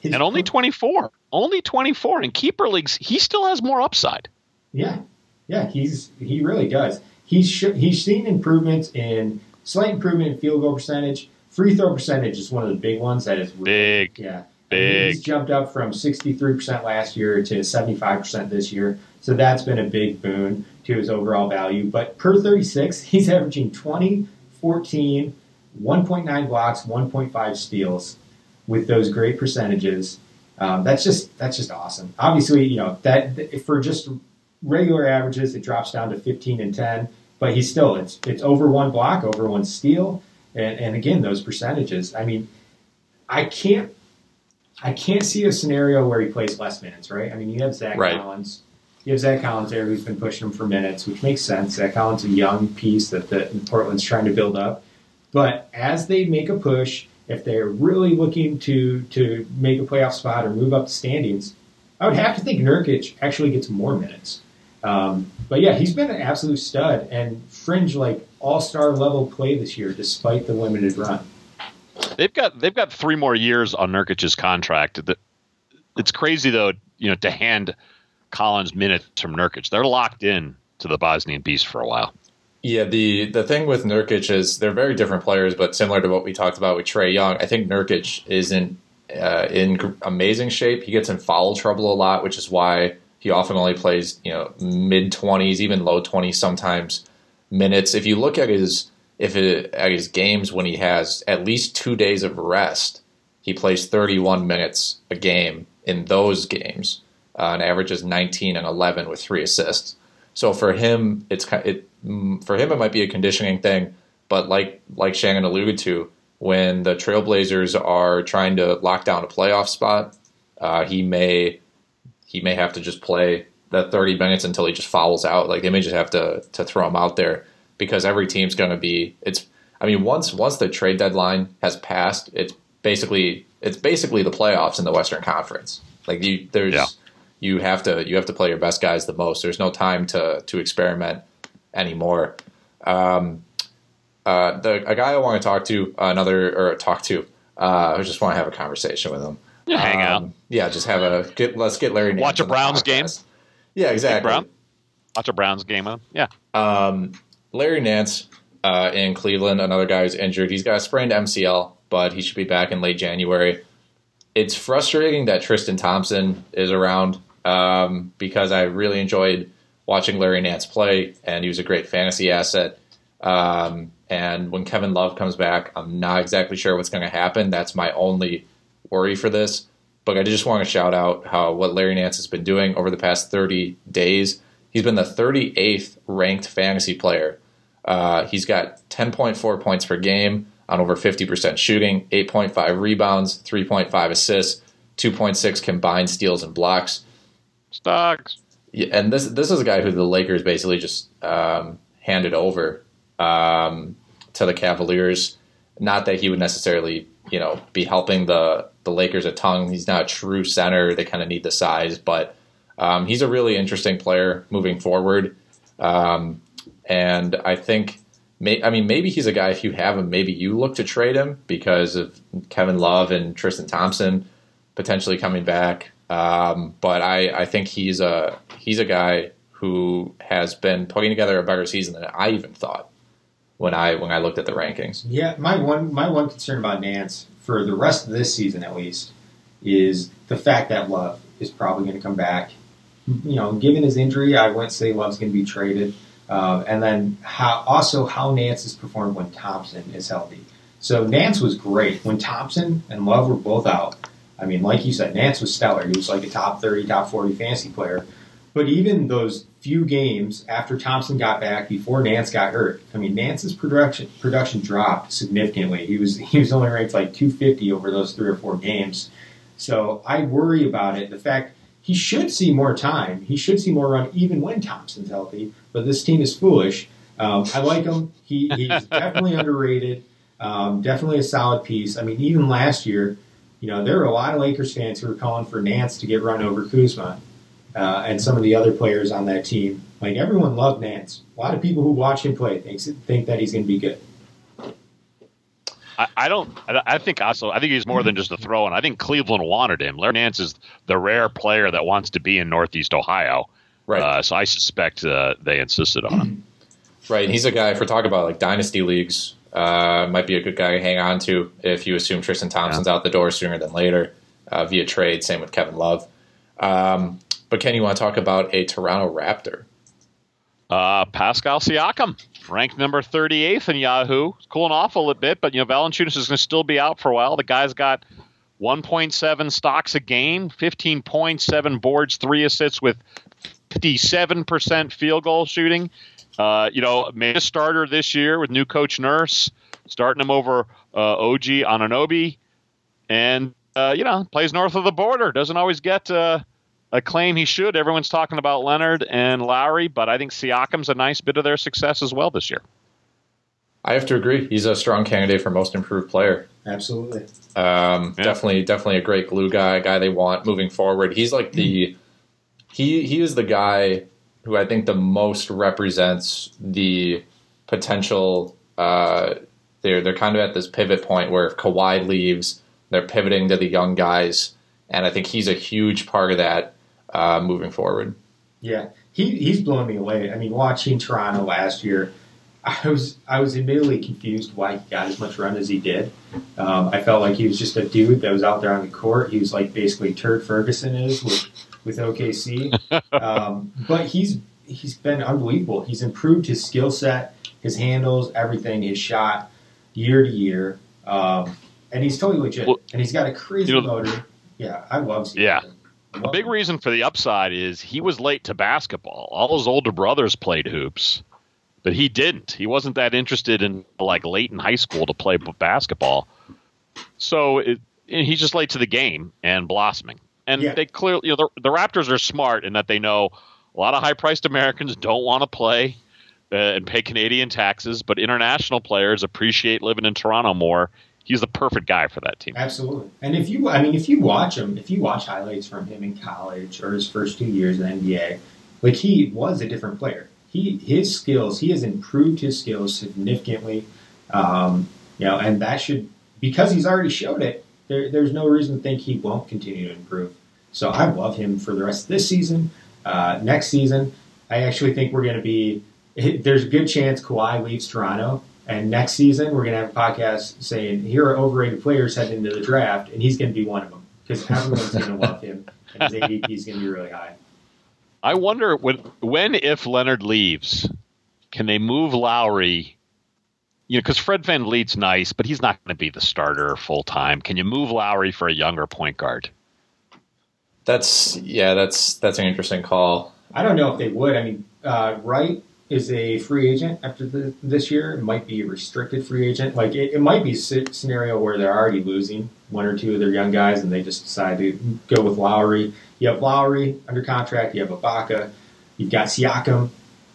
His And only 24. Only 24 in keeper leagues. He still has more upside. Yeah, yeah, he's he really does. He's sh- he's seen improvements in slight improvement in field goal percentage. Free throw percentage is one of the big ones that is really, Big. Yeah, Big. He's jumped up from 63% last year to 75% this year. So that's been a big boon to his overall value. But per 36, he's averaging 20, 14, 1.9 blocks, 1.5 steals with those great percentages. Um, that's just that's just awesome. Obviously, you know that for just regular averages, it drops down to 15 and 10. But he's still it's it's over one block, over one steal, and, and again those percentages. I mean, I can't I can't see a scenario where he plays less minutes, right? I mean, you have Zach Right. Collins. You have Zach Collins there who's been pushing him for minutes, which makes sense. Zach Collins a young piece that the Portland's trying to build up. But as they make a push, if they're really looking to to make a playoff spot or move up the standings, I would have to think Nurkic actually gets more minutes. Um, but yeah, he's been an absolute stud and fringe like all star level play this year, despite the limited run. They've got they've got three more years on Nurkic's contract. It's crazy though, you know, to hand Collins minutes from Nurkic. They're locked in to the Bosnian Beast for a while. Yeah, the the thing with Nurkic is they're very different players, but similar to what we talked about with Trae Young, I think Nurkic isn't uh, in amazing shape. He gets in foul trouble a lot, which is why he often only plays you know mid twenties, even low twenties sometimes minutes. If you look at his if it, at his games when he has at least two days of rest, he plays thirty one minutes a game in those games, uh, and averages nineteen and eleven with three assists. So for him, it's it mm, for him it might be a conditioning thing, but like like Shannon alluded to, when the Trailblazers are trying to lock down a playoff spot, uh, he may he may have to just play that 30 minutes until he just fouls out. Like they may just have to to throw him out there because every team's going to be it's I mean once once the trade deadline has passed, it's basically it's basically the playoffs in the Western Conference. Like you there's Yeah. You have to you have to play your best guys the most. There's no time to to experiment anymore. Um, uh, the a guy I want to talk to another or talk to. Uh, I just want to have a conversation with him. Yeah, hang out. Um, Yeah, just have a get. Let's get Larry. Nance Watch a Browns game? Yeah, exactly. Brown? Watch a Browns game him. Yeah. Um, Larry Nance uh, in Cleveland, another guy who's injured. He's got a sprained MCL, but he should be back in late January. It's frustrating that Tristan Thompson is around um, because I really enjoyed watching Larry Nance play, and he was a great fantasy asset. Um, and when Kevin Love comes back, I'm not exactly sure what's going to happen. That's my only worry for this. But I just want to shout out how what Larry Nance has been doing over the past 30 days. He's been the 38th ranked fantasy player. Uh, he's got 10.4 points per game on over 50% shooting, 8.5 rebounds, 3.5 assists, 2.6 combined steals and blocks. Stocks. Yeah, and this this is a guy who the Lakers basically just um, handed over um, to the Cavaliers. Not that he would necessarily, you know, be helping the the Lakers a ton. He's not a true center. They kind of need the size, but um, he's a really interesting player moving forward. Um, and I think, may, I mean, maybe he's a guy. If you have him, maybe you look to trade him because of Kevin Love and Tristan Thompson potentially coming back. Um, but I, I think he's a he's a guy who has been putting together a better season than I even thought when I when I looked at the rankings. Yeah, my one my one concern about Nance for the rest of this season at least is the fact that Love is probably going to come back. You know, given his injury, I wouldn't say Love's going to be traded. Um, and then how also how Nance has performed when Thompson is healthy. So Nance was great when Thompson and Love were both out. I mean, like you said, Nance was stellar. He was like a top thirty, top forty fantasy player. But even those few games after Thompson got back, before Nance got hurt, I mean, Nance's production production dropped significantly. He was [LAUGHS] he was only ranked like 250 over those three or four games. So I worry about it. The fact he should see more time, he should see more run, even when Thompson's healthy. But this team is foolish. Um, I like him. He, he's [LAUGHS] definitely underrated. Um, definitely a solid piece. I mean, even last year, you know, there were a lot of Lakers fans who were calling for Nance to get run over Kuzma uh, and some of the other players on that team. Like everyone loved Nance. A lot of people who watch him play thinks think that he's going to be good. I, I don't. I, I think also. I think he's more than just a throw in. I think Cleveland wanted him. Larry Nance is the rare player that wants to be in Northeast Ohio. Right. Uh, so I suspect uh, they insisted on him. Right. And he's a guy, if we're talking about like dynasty leagues, Uh, might be a good guy to hang on to if you assume Tristan Thompson's yeah. out the door sooner than later uh, via trade. Same with Kevin Love. Um, but Ken, you want to talk about a Toronto Raptor? Uh, Pascal Siakam, ranked number 38th in Yahoo. cooling off a little bit, but you know Valanciunas is going to still be out for a while. The guy's got 1.7 stocks a game, 15.7 boards, three assists with 57% field goal shooting. Uh, you know, made a starter this year with new coach Nurse, starting him over uh, OG Anunoby, and uh, you know plays north of the border. Doesn't always get uh, a claim he should. Everyone's talking about Leonard and Lowry, but I think Siakam's a nice bit of their success as well this year. I have to agree. He's a strong candidate for most improved player. Absolutely. Um, yeah. Definitely, definitely a great glue guy, guy they want moving forward. He's like the he he is the guy who I think the most represents the potential. Uh, they're they're kind of at this pivot point where if Kawhi leaves, they're pivoting to the young guys, and I think he's a huge part of that uh, moving forward. Yeah, he he's blowing me away. I mean, watching Toronto last year I was I was admittedly confused why he got as much run as he did. Um, I felt like he was just a dude that was out there on the court. He was like basically Turd Ferguson is with with OKC, [LAUGHS] um, but he's he's been unbelievable. He's improved his skill set, his handles, everything, his shot year to year, um, and he's totally legit. Well, and he's got a crazy you know, motor. Yeah, I love. Seeing yeah. A big reason for the upside is he was late to basketball. All his older brothers played hoops but he didn't. He wasn't that interested in like late in high school to play basketball. So it, he's just late to the game and blossoming. And yeah. they clearly, you know, the, the, Raptors are smart in that they know a lot of high-priced Americans don't want to play uh, and pay Canadian taxes, but international players appreciate living in Toronto more. He's the perfect guy for that team. Absolutely. And if you, I mean, if you watch him, if you watch highlights from him in college or his first two years in the NBA, like he was a different player he his skills he has improved his skills significantly. Um, you know, and that should because he's already showed it. There, there's no reason to think he won't continue to improve. So I love him for the rest of this season. Uh, next season, I actually think we're going to be. [LAUGHS] There's a good chance Kawhi leaves Toronto, and next season we're going to have a podcast saying here are overrated players heading into the draft, and he's going to be one of them because everyone's going to love him, and his ADP is going to be really high. I wonder when, when if Leonard leaves, can they move Lowry? You know, because Fred Van VanVleet's nice, but he's not going to be the starter full time. Can you move Lowry for a younger point guard? That's yeah, that's that's an interesting call. I don't know if they would. I mean, uh, Wright is a free agent after the, this year. It might be a restricted free agent. Like it, it might be a scenario where they're already losing one or two of their young guys, and they just decide to go with Lowry. You have Lowry under contract. You have Ibaka. You've got Siakam,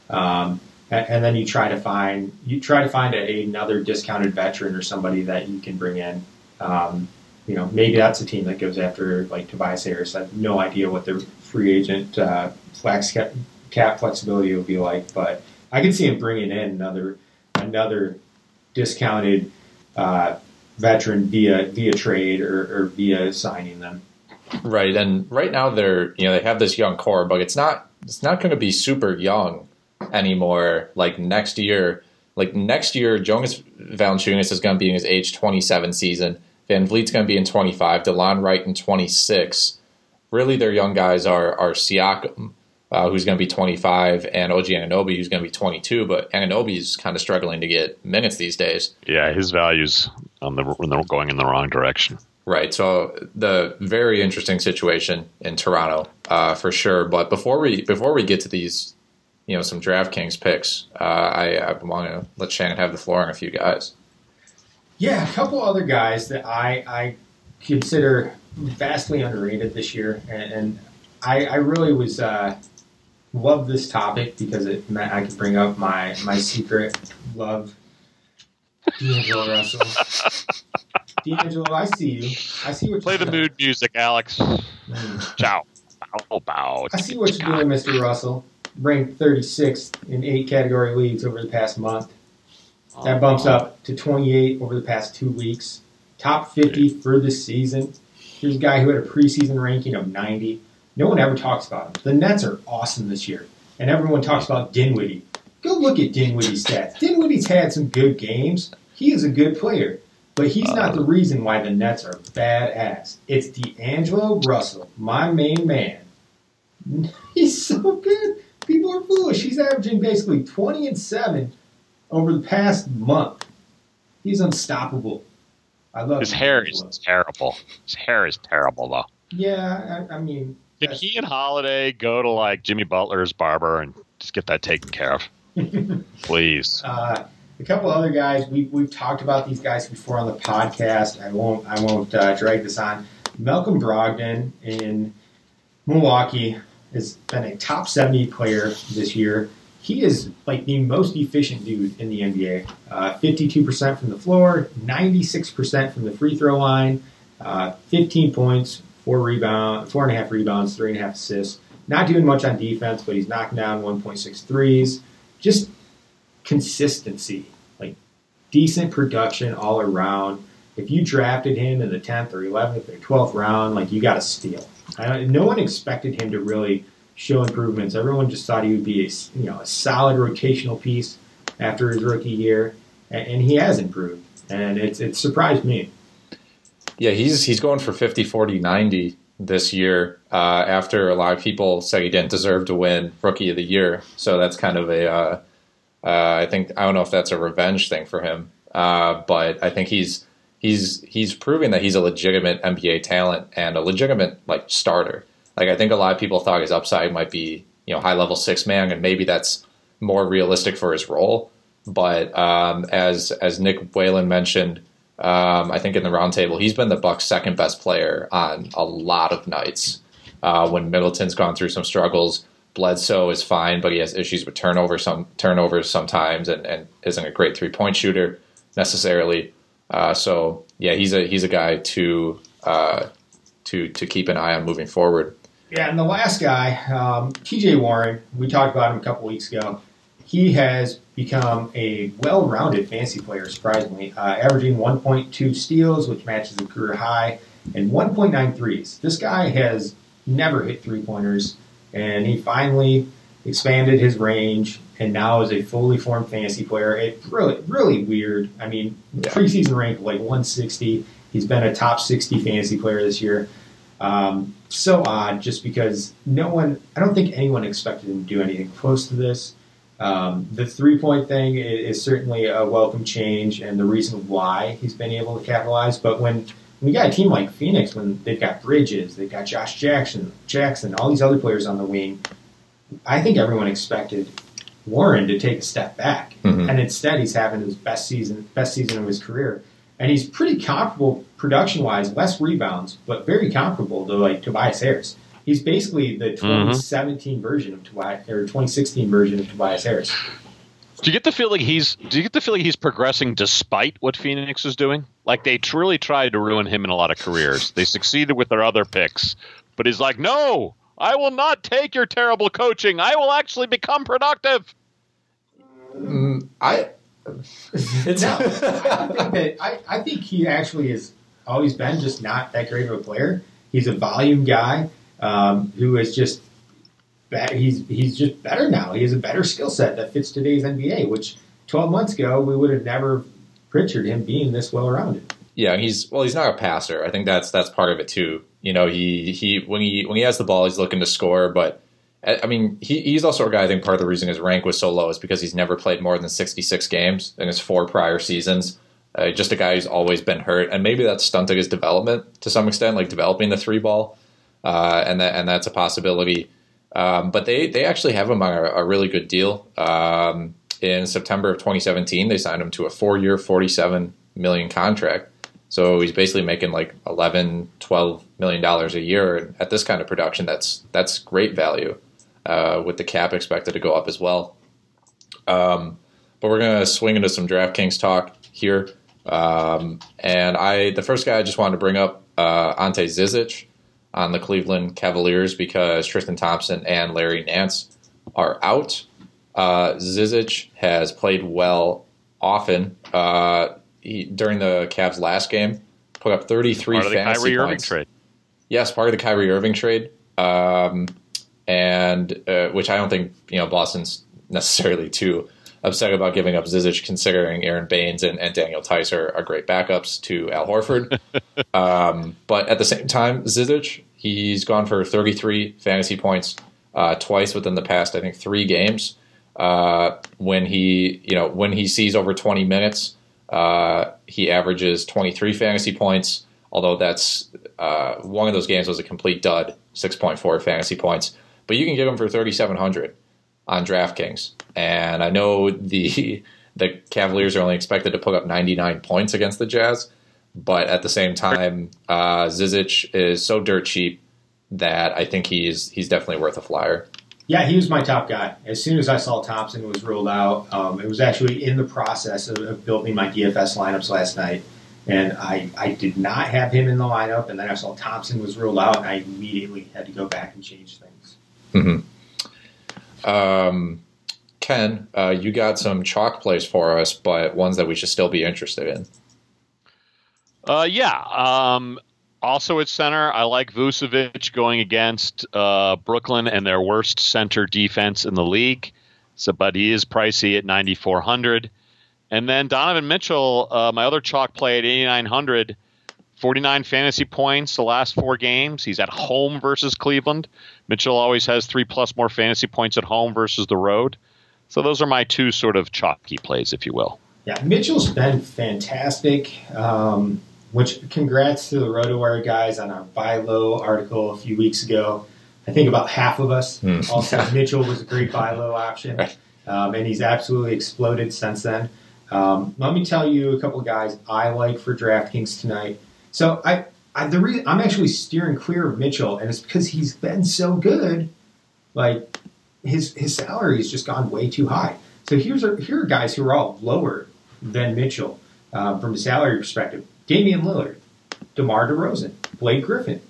um, and, then you try to find you try to find a, another discounted veteran or somebody that you can bring in. Um, you know, maybe that's a team that goes after like Tobias Harris. I have no idea what their free agent uh, flex cap, cap flexibility will be like, but I can see him bringing in another another discounted uh, veteran via via trade or, or via signing them. Right, and right now they're you know they have this young core, but it's not it's not going to be super young anymore. Like next year, like next year, Jonas Valanciunas is going to be in his age twenty seven season. VanVleet's going to be in twenty five. Delon Wright in twenty six. Really, their young guys are are Siakam, uh, who's going to be 25, and OG Anunoby, who's going to be 22. But Anunoby is kind of struggling to get minutes these days. Yeah, his values on the when they're going in the wrong direction. Right. So the very interesting situation in Toronto uh, for sure. But before we before we get to these, you know, some DraftKings picks, uh, I, I want to let Shannon have the floor on a few guys. Yeah, a couple other guys that I I consider vastly underrated this year, and, and I, I really was uh, love this topic because it meant I could bring up my my secret love, D'Angelo Russell. D'Angelo, I see you. I see what play the mood music, Alex. Mm. Ciao. Bow, bow. I see what you're doing, Mr. Russell. Ranked 36th in eight category leagues over the past month. That bumps up to 28 over the past two weeks. Top 50 for the season. Here's a guy who had a preseason ranking of 90. No one ever talks about him. The Nets are awesome this year, and everyone talks about Dinwiddie. Go look at Dinwiddie's stats. Dinwiddie's had some good games He is a good player, but he's not the reason why the Nets are badass. It's D'Angelo Russell, my main man. [LAUGHS] He's so good. People are foolish. He's averaging basically 20 and 7 over the past month. He's unstoppable. I love His hair is terrible. His hair is terrible though. Yeah, I, I mean, Can he and Holiday go to like Jimmy Butler's barber and just get that taken care of? [LAUGHS] Please. Uh, a couple other guys we we've talked about these guys before on the podcast. I won't I won't uh, drag this on. Malcolm Brogdon in Milwaukee has been a top seventy player this year. He is like the most efficient dude in the NBA. Uh, Fifty-two percent from the floor, ninety-six percent from the free throw line, uh, fifteen points, four rebound, four and a half rebounds, three and a half assists. Not doing much on defense, but he's knocking down 1.6 threes. Just consistency, like decent production all around. If you drafted him in the 10th or 11th or 12th round, like you got a steal. No one expected him to really show improvements. Everyone just thought he would be a you know a solid rotational piece after his rookie year, and, and he has improved, and it's it surprised me. Yeah, he's he's going for 50, 40, 90 this year uh, after a lot of people said he didn't deserve to win Rookie of the Year. So that's kind of a, uh, uh, I think, I don't know if that's a revenge thing for him, uh, but I think he's he's he's proving that he's a legitimate NBA talent and a legitimate like starter. Like I think a lot of people thought his upside might be you know high level six man, and maybe that's more realistic for his role. But um, as as Nick Whalen mentioned, um, I think in the roundtable, he's been the Bucks' second best player on a lot of nights. Uh, when Middleton's gone through some struggles, Bledsoe is fine, but he has issues with turnover some turnovers sometimes, and, and isn't a great three point shooter necessarily. Uh, so yeah, he's a he's a guy to uh, to to keep an eye on moving forward. Yeah, and the last guy, um, TJ Warren, we talked about him a couple weeks ago. He has become a well rounded fantasy player, surprisingly, uh, averaging 1.2 steals, which matches the career high, and 1.9 threes. This guy has never hit three pointers, and he finally expanded his range and now is a fully formed fantasy player. It really, really weird. I mean, preseason ranked like 160. He's been a top 60 fantasy player this year. Um, so odd, just because no one, I don't think anyone expected him to do anything close to this. Um, the three point thing is, is certainly a welcome change and the reason why he's been able to capitalize. But when, when you got a team like Phoenix, when they've got Bridges, they've got Josh Jackson, Jackson, all these other players on the wing, I think everyone expected Warren to take a step back, Mhm. and instead he's having his best season, best season of his career, and he's pretty comparable production wise, less rebounds, but very comparable to like Tobias Harris. He's basically the 2017 version of Tobias or 2016 version of Tobias Harris. Do you get the feeling he's? Do you get the feeling he's progressing despite what Phoenix is doing? Like they truly tried to ruin him in a lot of careers. They succeeded with their other picks, but he's like, no, I will not take your terrible coaching. I will actually become productive. I It's [LAUGHS] no, I think that I, I think he actually has always been just not that great of a player. He's a volume guy um, who is just be- he's he's just better now. He has a better skill set that fits today's NBA, which 12 months ago we would have never pictured him being this well rounded. Yeah, he's well. He's not a passer. I think that's that's part of it too. You know, he he when he when he has the ball, he's looking to score. But I mean, he, he's also a guy. I think part of the reason his rank was so low is because he's never played more than sixty six games in his four prior seasons. Uh, just a guy who's always been hurt, and maybe that's stunted his development to some extent, like developing the three ball, uh, and that and that's a possibility. Um, but they they actually have him on a, a really good deal. Um, in September of 2017, they signed him to a four year, 47 million contract. So he's basically making like 11, 12 million dollars a year. At this kind of production, that's that's great value. Uh, with the cap expected to go up as well. Um, but we're gonna swing into some DraftKings talk here. Um, and I, the first guy I just wanted to bring up, uh, Ante Zizic on the Cleveland Cavaliers because Tristan Thompson and Larry Nance are out. Uh, Zizic has played well often. Uh, he, during the Cavs' last game, put up 33 Part of the fantasy Kyrie Irving points. trade. Yes, part of the Kyrie Irving trade, um, and uh, which I don't think you know Boston's necessarily too upset about giving up Zizic, considering Aron Baynes and, and Daniel Theis are, are great backups to Al Horford. [LAUGHS] um, but at the same time, Zizic, he's gone for 33 fantasy points uh, twice within the past, I think, three games. Uh, when he, you know, when he sees over 20 minutes, uh, he averages 23 fantasy points. Although that's uh, one of those games was a complete dud, 6.4 fantasy points. But you can get him for 3,700 on DraftKings, and I know the [LAUGHS] the Cavaliers are only expected to put up 99 points against the Jazz, but at the same time, uh, Zizic is so dirt cheap that I think he's he's definitely worth a flyer. Yeah, he was my top guy. As soon as I saw Thompson was ruled out, um, it was actually in the process of, of, building my DFS lineups last night, and I, I did not have him in the lineup. And then I saw Thompson was ruled out, and I immediately had to go back and change things. Mm-hmm. Um, Ken, uh, you got some chalk plays for us, but ones that we should still be interested in. Uh, yeah. Um, also at center, I like Vucevic going against uh, Brooklyn and their worst center defense in the league. So, but he is pricey at 9,400. And then Donovan Mitchell, uh, my other chalk play at 8,900, 49 fantasy points the last four games. He's at home versus Cleveland. Mitchell always has three plus more fantasy points at home versus the road. So those are my two sort of chalky plays, if you will. Yeah, Mitchell's been fantastic. Um, which congrats to the RotoWire guys on our buy low article a few weeks ago. I think about half of us mm. all said [LAUGHS] Mitchell was a great buy low option, um, and he's absolutely exploded since then. Um, let me tell you a couple of guys I like for DraftKings tonight. So I, I the reason I'm actually steering clear of Mitchell, and it's because he's been so good. Like his his salary has just gone way too high. So here's a, here are guys who are all lower than Mitchell um, from a salary perspective. Damian Lillard, DeMar DeRozan, Blake Griffin.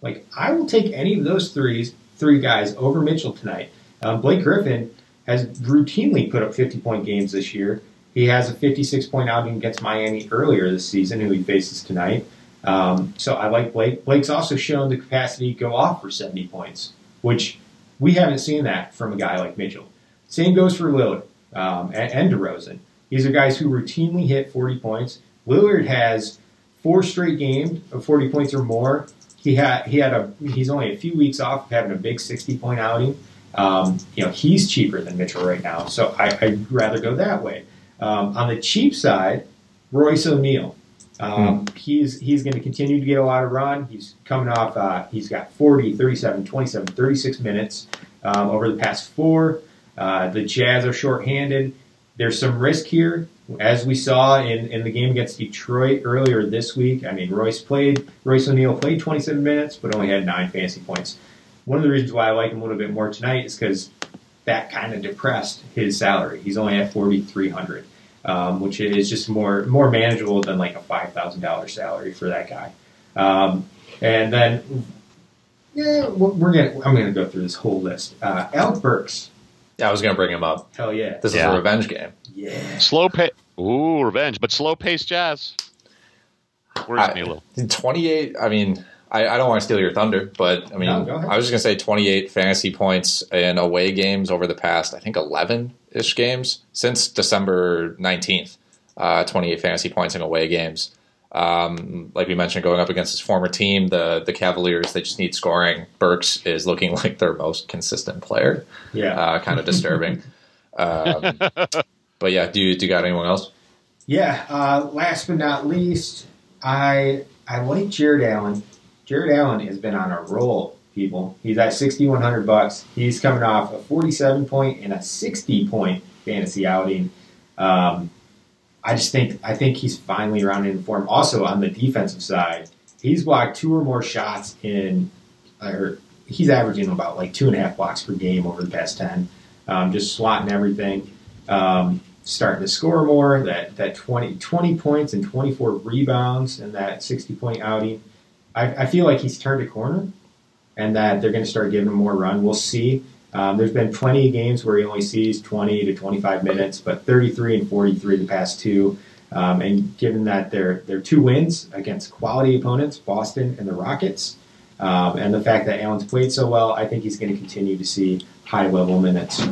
Like I will take any of those threes, three guys over Mitchell tonight. Um, Blake Griffin has routinely put up 50 point games this year. He has a 56 point outing against Miami earlier this season, who he faces tonight. Um, so I like Blake. Blake's also shown the capacity to go off for 70 points, which we haven't seen that from a guy like Mitchell. Same goes for Lillard um, and, and DeRozan. These are guys who routinely hit 40 points. Lillard has four straight games of 40 points or more. He had he had a he's only a few weeks off of having a big 60 point outing. Um, you know he's cheaper than Mitchell right now, so I, would rather go that way. Um, on the cheap side, Royce O'Neale. Um, hmm. He's he's going to continue to get a lot of run. He's coming off. Uh, he's got 40, 37, 27, 36 minutes um, over the past four. Uh, the Jazz are shorthanded. There's some risk here as we saw in, in the game against Detroit earlier this week, I mean, Royce played, Royce O'Neale played 27 minutes, but only had nine fantasy points. One of the reasons why I like him a little bit more tonight is because that kind of depressed his salary. He's only at 4,300, um, which is just more more manageable than like a five thousand dollars salary for that guy. Um, and then, yeah, we're gonna I'm gonna go through this whole list. Uh, Alec Burks. Yeah, I was gonna bring him up. Hell yeah! This yeah. is a revenge game. Yeah. Slow pace. Ooh, revenge, but slow paced jazz. Where's I, Milo? 28. I mean, I, I, don't want to steal your thunder, but I mean, no, I was just going to say 28 fantasy points in away games over the past, I think, 11 ish games since December 19th. Uh, 28 fantasy points in away games. Um, like we mentioned, going up against his former team, the the Cavaliers, they just need scoring. Burks is looking [LAUGHS] like their most consistent player. Yeah, uh, kind of disturbing. [LAUGHS] um, but yeah, do you do you got anyone else? Yeah. Uh, last but not least, I I like Jarrett Allen. Jarrett Allen has been on a roll, people. He's at sixty one hundred bucks. He's coming off a forty seven point and a sixty point fantasy outing. Um, I just think I think he's finally around in form. Also on the defensive side, he's blocked two or more shots in, or he's averaging about like two and a half blocks per game over the past ten. Um, just swatting everything. Um, starting to score more. That that 20, 20 points and 24 rebounds in that 60 point outing. I, I, feel like he's turned a corner and that they're going to start giving him more run. We'll see. Um, there's been plenty of games where he only sees 20 to 25 minutes, but 33 and 43 the past two. Um, and given that they're, they're two wins against quality opponents, Boston and the Rockets, um, and the fact that Allen's played so well, I think he's going to continue to see high level minutes.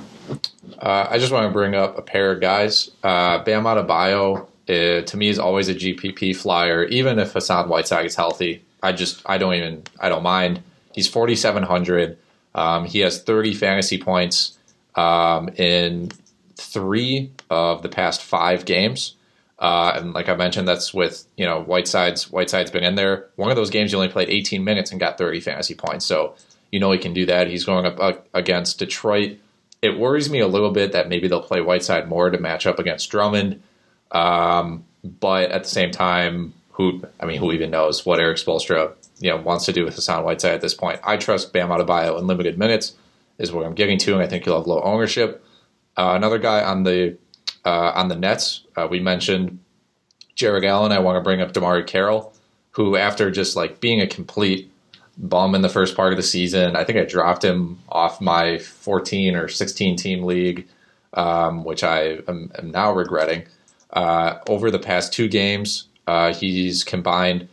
Uh, I just want to bring up a pair of guys. Uh, Bam Adebayo, uh, to me, is always a GPP flyer, even if Hassan Whiteside is healthy. I just, I don't even, I don't mind. He's 4,700. Um, he has 30 fantasy points um, in three of the past five games. Uh, and like I mentioned, that's with you know Whiteside's Whiteside's been in there. One of those games, he only played 18 minutes and got 30 fantasy points. So you know he can do that. He's going up uh, against Detroit. It worries me a little bit that maybe they'll play Whiteside more to match up against Drummond. Um, but at the same time, who I mean, who even knows what Erik Spoelstra you know wants to do with Hassan Whiteside at this point? I trust Bam Adebayo in limited minutes is what I'm getting to, and I think he'll have low ownership. Uh, another guy on the uh, on the Nets, uh, we mentioned Jarrett Allen. I want to bring up DeMarre Carroll, who after just like being a complete bum in the first part of the season, I think I dropped him off my 14 or 16 team league, um, which I am, am, now regretting. Uh, over the past two games, uh, he's combined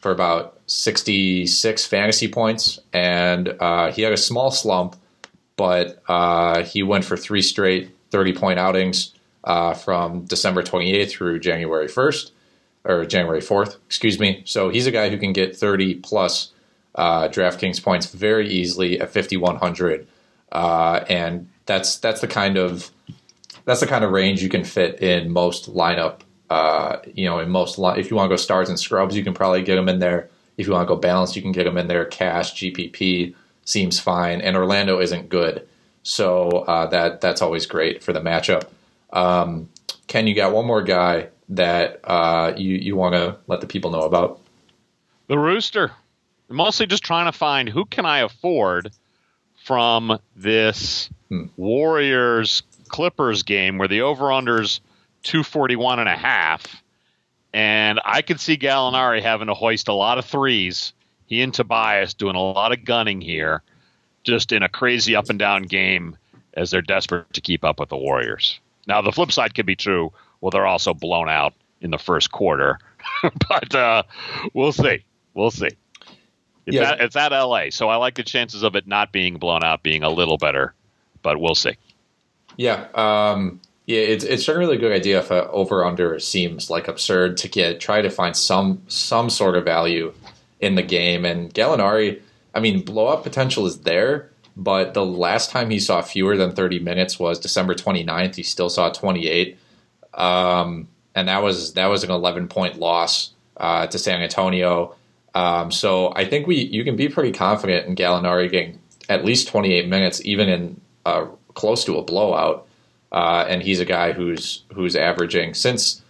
for about 66 fantasy points, and uh, he had a small slump, but uh, he went for three straight 30 point outings uh, from December 28th through January 1st, or January 4th, excuse me. So he's a guy who can get 30 plus uh, DraftKings points very easily at 5,100. Uh, and that's that's the kind of that's the kind of range you can fit in most lineup. Uh, you know, in most if you want to go stars and scrubs, you can probably get them in there. If you want to go balanced, you can get them in there. Cash, GPP seems fine, and Orlando isn't good, so uh, that that's always great for the matchup. Um, Ken, you got one more guy that uh, you you want to let the people know about? The Rooster. I'm mostly just trying to find who can I afford from this hmm. Warriors Clippers game where the over unders 241 and a half and I could see Gallinari having to hoist a lot of threes. He and Tobias doing a lot of gunning here, just in a crazy up and down game as they're desperate to keep up with the Warriors. Now the flip side could be true. Well, they're also blown out in the first quarter, [LAUGHS] but uh, we'll see. We'll see. It's, yeah. at, it's at LA, so I like the chances of it not being blown out being a little better, but we'll see. Yeah, um, yeah, it's it's a really good idea if a over under seems like absurd to get try to find some some sort of value in the game. And Gallinari, I mean, blow up potential is there, but the last time he saw fewer than 30 minutes was December 29th. He still saw 28. Um, and that was that was an 11 point loss uh, to San Antonio. Um, so I think we you can be pretty confident in Gallinari getting at least 28 minutes, even in uh, close to a blowout. Uh, and he's a guy who's who's averaging since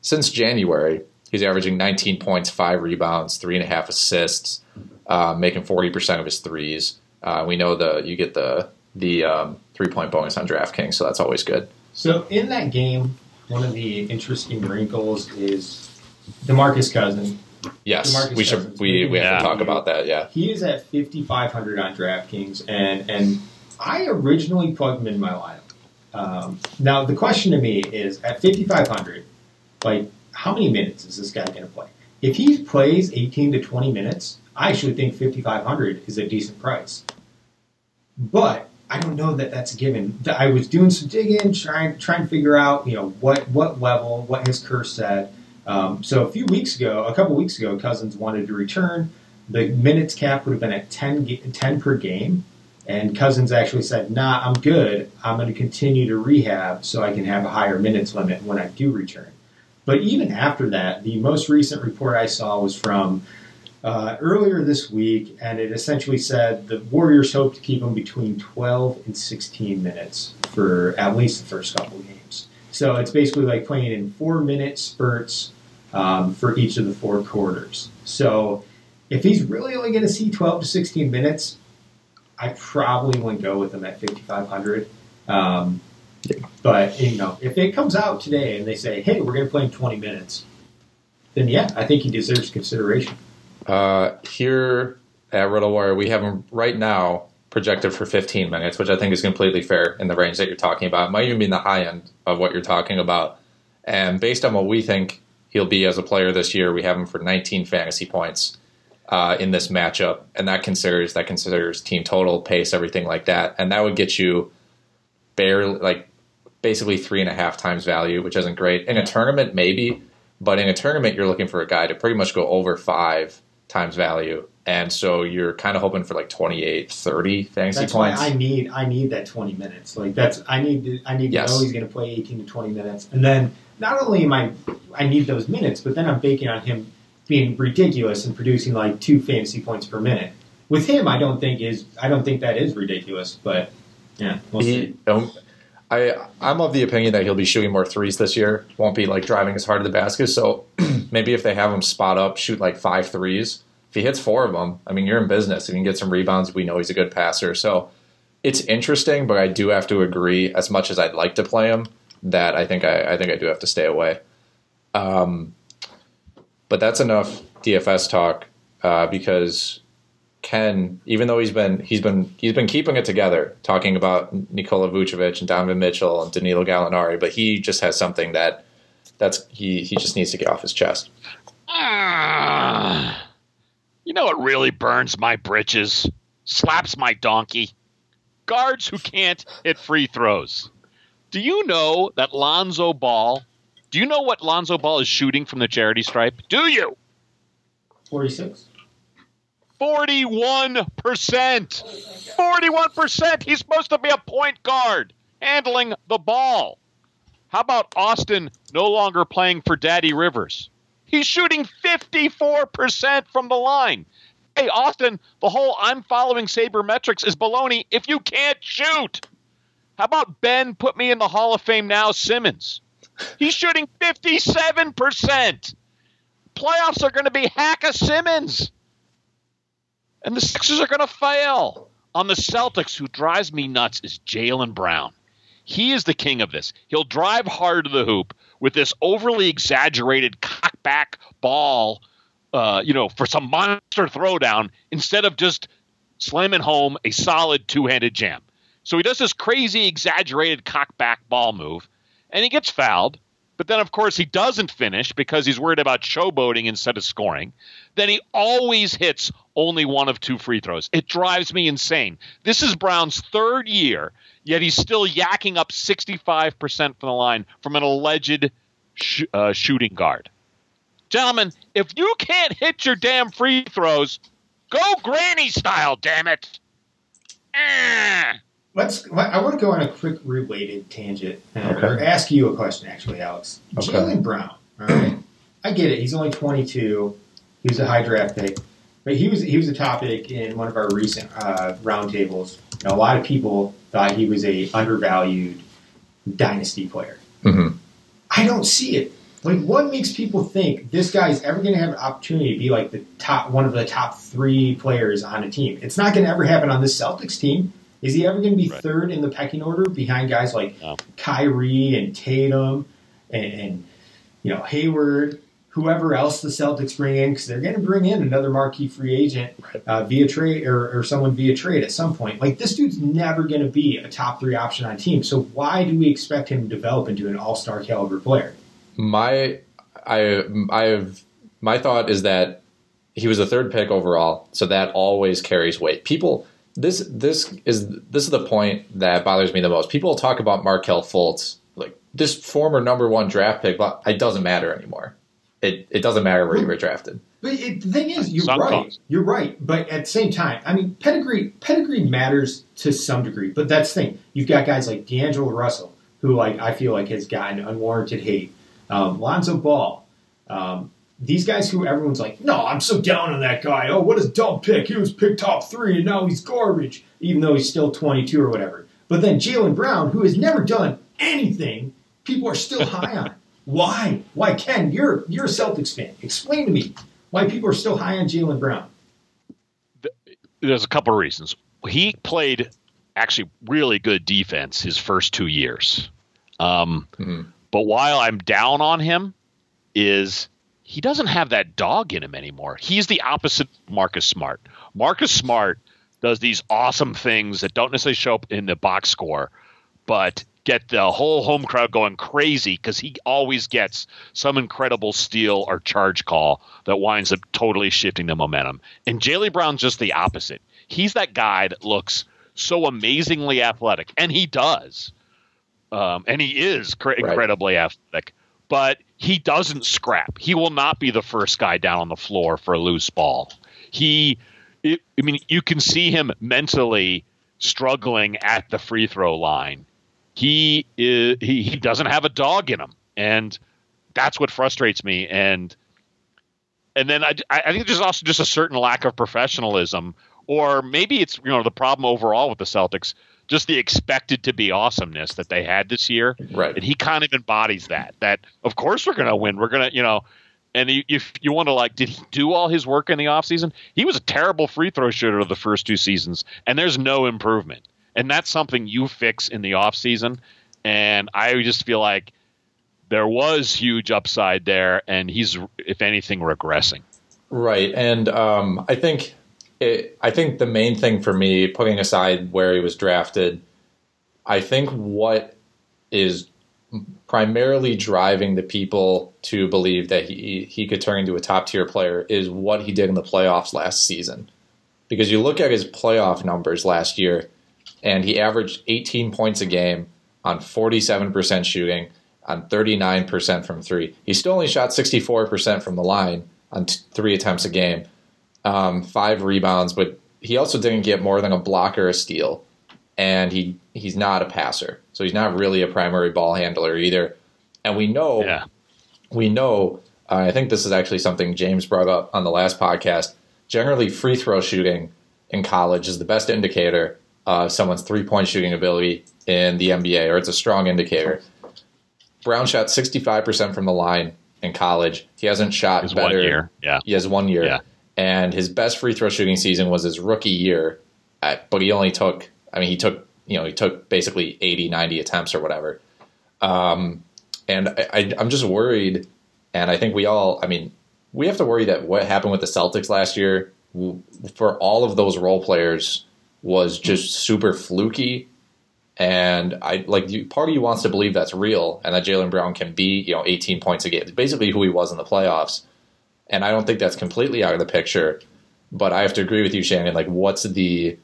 since January. He's averaging 19 points, five rebounds, three and a half assists, uh, making 40 percent of his threes. Uh, we know the you get the the um, three point bonus on DraftKings, so that's always good. So in that game, one of the interesting wrinkles is Demarcus Cousin. Yes, DeMarcus we should we, we have to talk about that. Yeah, he is at 5500 on DraftKings, and and I originally plugged him in my lineup. Um, now the question to me is at 5500, like how many minutes is this guy going to play? If he plays 18 to 20 minutes, I actually think 5500 is a decent price. But I don't know that that's a given. I was doing some digging, trying trying to figure out, you know, what what level, what his curse said. Um, so a few weeks ago, a couple weeks ago, Cousins wanted to return. The minutes cap would have been at 10, 10 per game. And Cousins actually said, nah, I'm good. I'm going to continue to rehab so I can have a higher minutes limit when I do return. But even after that, the most recent report I saw was from uh, earlier this week, and it essentially said the Warriors hope to keep him between 12 and 16 minutes for at least the first couple games. So it's basically like playing in four minute spurts um, for each of the four quarters. So if he's really only going to see 12 to 16 minutes, I probably wouldn't go with him at 5,500. Um, but, you know, if it comes out today and they say, hey, we're going to play in 20 minutes, then yeah, I think he deserves consideration. Uh, here at RotoWire, we have him right now projected for 15 minutes, which I think is completely fair in the range that you're talking about. It might even be in the high end of what you're talking about. And based on what we think he'll be as a player this year, we have him for 19 fantasy points uh, in this matchup, and that considers that considers team total, pace, everything like that, and that would get you barely like basically three and a half times value, which isn't great. In a tournament, maybe, but in a tournament, you're looking for a guy to pretty much go over five times value. And so you're kind of hoping for like 28, 30 fantasy That's points. why I need I need that 20 minutes. Like that's I need to, I need to Yes. know he's going to play 18 to 20 minutes, and then not only am I I need those minutes, but then I'm banking on him being ridiculous and producing like two fantasy points per minute. With him, I don't think is I don't think that is ridiculous, but yeah, we'll he, um, I I'm of the opinion that he'll be shooting more threes this year. Won't be like driving as hard to the basket. So [CLEARS THROAT] maybe if they have him spot up, shoot like five threes. If he hits four of them, I mean, you're in business. If you can get some rebounds, we know he's a good passer. So it's interesting, but I do have to agree. As much as I'd like to play him, that I think I, I think I do have to stay away. Um, but that's enough DFS talk uh, because Ken, even though he's been he's been he's been keeping it together, talking about Nikola Vucevic and Donovan Mitchell and Danilo Gallinari, but he just has something that that's he he just needs to get off his chest. Ah. you know what really burns my britches? Slaps my donkey. Guards who can't hit free throws. Do you know that Lonzo Ball? Do you know what Lonzo Ball is shooting from the charity stripe? Do you? 46. 41%. 41%. He's supposed to be a point guard handling the ball. How about Austin no longer playing for Daddy Rivers? He's shooting 54% from the line. Hey, Austin, the whole I'm following sabermetrics is baloney if you can't shoot. How about Ben put me in the Hall of Fame now, Simmons? He's shooting 57%. Playoffs are going to be hack a Simmons. And the Sixers are going to fail. On the Celtics, who drives me nuts, is Jaylen Brown. He is the king of this. He'll drive hard to the hoop with this overly exaggerated cockback ball, uh, you know, for some monster throwdown instead of just slamming home a solid two-handed jam. So he does this crazy, exaggerated cockback ball move, and he gets fouled. But then, of course, he doesn't finish because he's worried about showboating instead of scoring. Then he always hits only one of two free throws. It drives me insane. This is Brown's third year, yet he's still yacking up 65% from the line from an alleged sh- uh, shooting guard. Gentlemen, if you can't hit your damn free throws, go granny style, damn it. Ah. Let's. I want to go on a quick related tangent uh, Okay. or ask you a question, actually, Alex. Okay. Jaylen Brown. All right, I get it. He's only 22. He was a high draft pick, but he was he was a topic in one of our recent uh, roundtables. You know, a lot of people thought he was a undervalued dynasty player. Mhm. I don't see it. Like, what makes people think this guy is ever going to have an opportunity to be like the top one of the top three players on a team? It's not going to ever happen on this Celtics team. Is he ever going to be Right. third in the pecking order behind guys like No. Kyrie and Tatum and, and you know Hayward, whoever else the Celtics bring in? Because they're going to bring in another marquee free agent uh, via trade or, or someone via trade at some point. Like this dude's never going to be a top three option on a team. So why do we expect him to develop into an all star caliber player? My I I have my thought is that he was a third pick overall, so that always carries weight. People this this is this is the point that bothers me the most. People talk about Markelle Fultz like this former number one draft pick, but it doesn't matter anymore. It it doesn't matter where you were drafted. But it, the thing is, you're Sunk right. cost. You're right. But at the same time, I mean, pedigree pedigree matters to some degree. But that's the thing. You've got guys like D'Angelo Russell, who like I feel like has gotten unwarranted hate. Um, Lonzo Ball. Um, these guys who everyone's like, no, I'm so down on that guy. Oh, what a dumb pick. He was picked top three, and now he's garbage, even though he's still 22 or whatever. But then Jaylen Brown, who has never done anything, people are still [LAUGHS] high on. Why? Why, Ken? You're you're a Celtics fan. Explain to me why people are still high on Jaylen Brown. there's a couple of reasons. He played actually really good defense his first two years. Um, But while I'm down on him, is he doesn't have that dog in him anymore. He's the opposite of Marcus Smart. Marcus Smart does these awesome things that don't necessarily show up in the box score, but get the whole home crowd going crazy because he always gets some incredible steal or charge call that winds up totally shifting the momentum. And Jaylen Brown's just the opposite. He's that guy that looks so amazingly athletic, and he does. um, and he is cr- incredibly right. athletic, but he doesn't scrap. He will not be the first guy down on the floor for a loose ball. He, it, I mean, you can see him mentally struggling at the free throw line. He is, he he doesn't have a dog in him, and that's what frustrates me. And and then I, I think there's also just a certain lack of professionalism, or maybe it's you know the problem overall with the Celtics just the expected to be awesomeness that they had this year. Right. And he kind of embodies that. That of course we're going to win. We're going to, you know, and if you want to like, did he do all his work in the offseason? He was a terrible free throw shooter the first two seasons, and there's no improvement. And that's something you fix in the offseason. And I just feel like there was huge upside there, and he's, if anything, regressing. Right. And um, I think it, I think the main thing for me, putting aside where he was drafted, I think what is primarily driving the people to believe that he he could turn into a top tier player is what he did in the playoffs last season. Because you look at his playoff numbers last year, and he averaged 18 points a game on 47% shooting, on 39% from three. He still only shot 64% from the line on t- three attempts a game um, five rebounds, but he also didn't get more than a block or a steal. And he he's not a passer, so he's not really a primary ball handler either. And we know, yeah. we know. Uh, I think this is actually something James brought up on the last podcast. Generally, free throw shooting in college is the best indicator of someone's three point shooting ability in the NBA, or it's a strong indicator. Brown shot 65% from the line in college. He hasn't shot His better. One year. Yeah. He has one year. Yeah and his best free throw shooting season was his rookie year. At, but he only took, I mean, he took, you know, he took basically 80, 90 attempts or whatever. Um, and I, am just worried, and I think we all, I mean, we have to worry that what happened with the Celtics last year for all of those role players was just super fluky. And I like part of you wants to believe that's real and that Jaylen Brown can be, you know, 18 points a game. Basically who he was in the playoffs and I don't think that's completely out of the picture. But I have to agree with you, Shannon. Like, what's the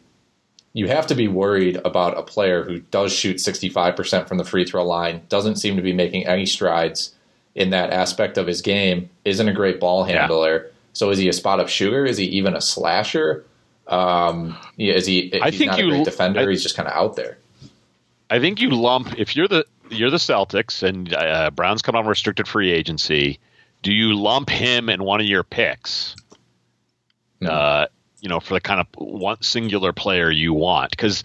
you have to be worried about a player who does shoot 65% from the free throw line, doesn't seem to be making any strides in that aspect of his game, isn't a great ball handler. Yeah. So is he a spot up shooter? Is he even a slasher? Um, yeah, is he? I think not you, a great defender. I, he's just kind of out there. I think you lump if you're the you're the Celtics and uh, Brown's come on restricted free agency do you lump him in one of your picks? No. Uh, you know, for the kind of one singular player you want, because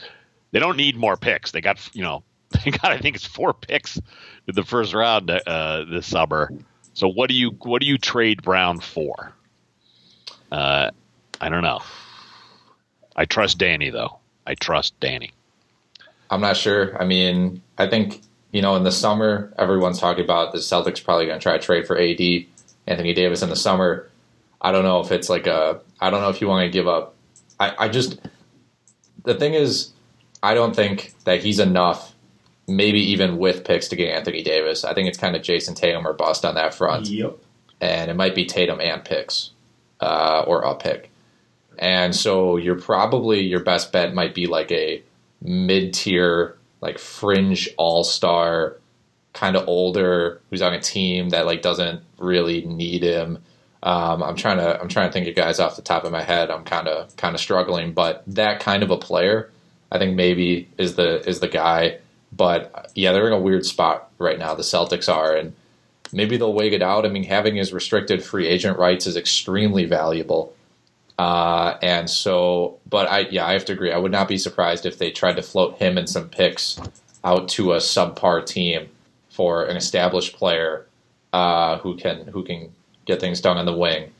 they don't need more picks. They got, you know, [LAUGHS] they got I think it's four picks in the first round uh, this summer. So what do you what do you trade Brown for? Uh, I don't know. I trust Danny though. I trust Danny. I'm not sure. I mean, I think you know, in the summer, everyone's talking about the Celtics probably going to try to trade for AD, Anthony Davis in the summer. I don't know if it's like a, I don't know if you want to give up. I, I just, the thing is, I don't think that he's enough, maybe even with picks to get Anthony Davis. I think it's kind of Jayson Tatum or bust on that front. Yep. And it might be Tatum and picks uh, or a pick. And so you're probably, your best bet might be like a mid tier like fringe all star, kind of older, who's on a team that like doesn't really need him. Um, I'm trying to I'm trying to think of guys off the top of my head. I'm kind of kind of struggling, but that kind of a player, I think maybe is the is the guy. But yeah, they're in a weird spot right now. The Celtics are, and maybe they'll wait it out. I mean, having his restricted free agent rights is extremely valuable. Uh, and so, but I, yeah, I have to agree. I would not be surprised if they tried to float him and some picks out to a subpar team for an established player uh, who can who can get things done on the wing.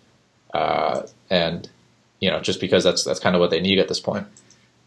Uh, and you know, just because that's that's kind of what they need at this point.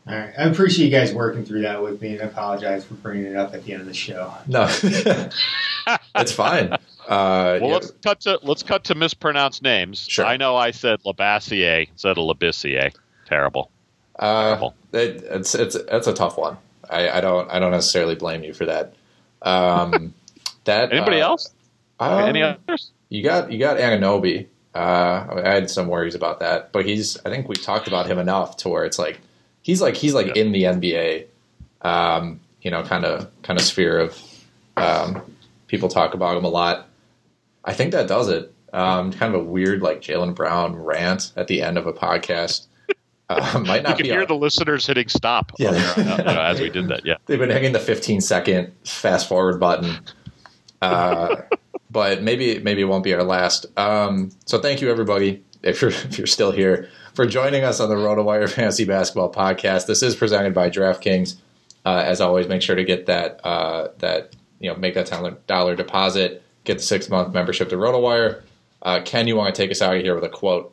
All right, I appreciate you guys working through that with me, and I apologize for bringing it up at the end of the show. No, [LAUGHS] it's fine. Uh, well, yeah. let's cut to let's cut to mispronounced names. Sure. I know I said Labassier instead of Labissiere. Terrible. Uh, Terrible. It, it's it's it's a tough one. I, I, don't I don't necessarily blame you for that. Um, [LAUGHS] that anybody uh, else? Um, Any others? You got you got Anunoby. Uh, I had some worries about that, but he's I think we've talked about him enough to where it's like he's like he's like yeah. in the NBA. Um, you know, kind of kind of sphere of um, people talk about him a lot. I think that does it. Um, kind of a weird like Jaylen Brown rant at the end of a podcast. Uh, [LAUGHS] might not you can be hear our- the listeners hitting stop Yeah. uh, you know, as we did that. Yeah. They've been hitting the 15 second fast forward button. Uh, [LAUGHS] but maybe maybe it won't be our last. Um, so thank you everybody if you're if you're still here for joining us on the RotoWire Fantasy Basketball Podcast. This is presented by DraftKings. Uh, as always, make sure to get that uh, that you know make that dollar deposit, get the six month membership to RotoWire. Uh, Ken, you want to take us out of here with a quote?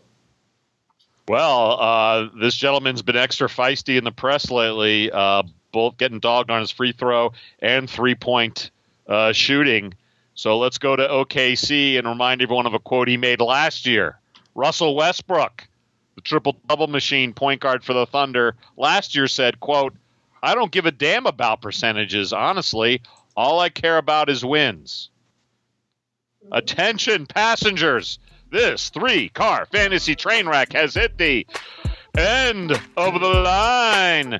Well, uh, this gentleman's been extra feisty in the press lately, uh, both getting dogged on his free throw and three point uh, shooting. So let's go to OKC and remind everyone of a quote he made last year. Russell Westbrook, the triple double machine point guard for the Thunder, last year said, quote, I don't give a damn about percentages, honestly. All I care about is wins. Attention, passengers. This three car fantasy train wreck has hit the end of the line.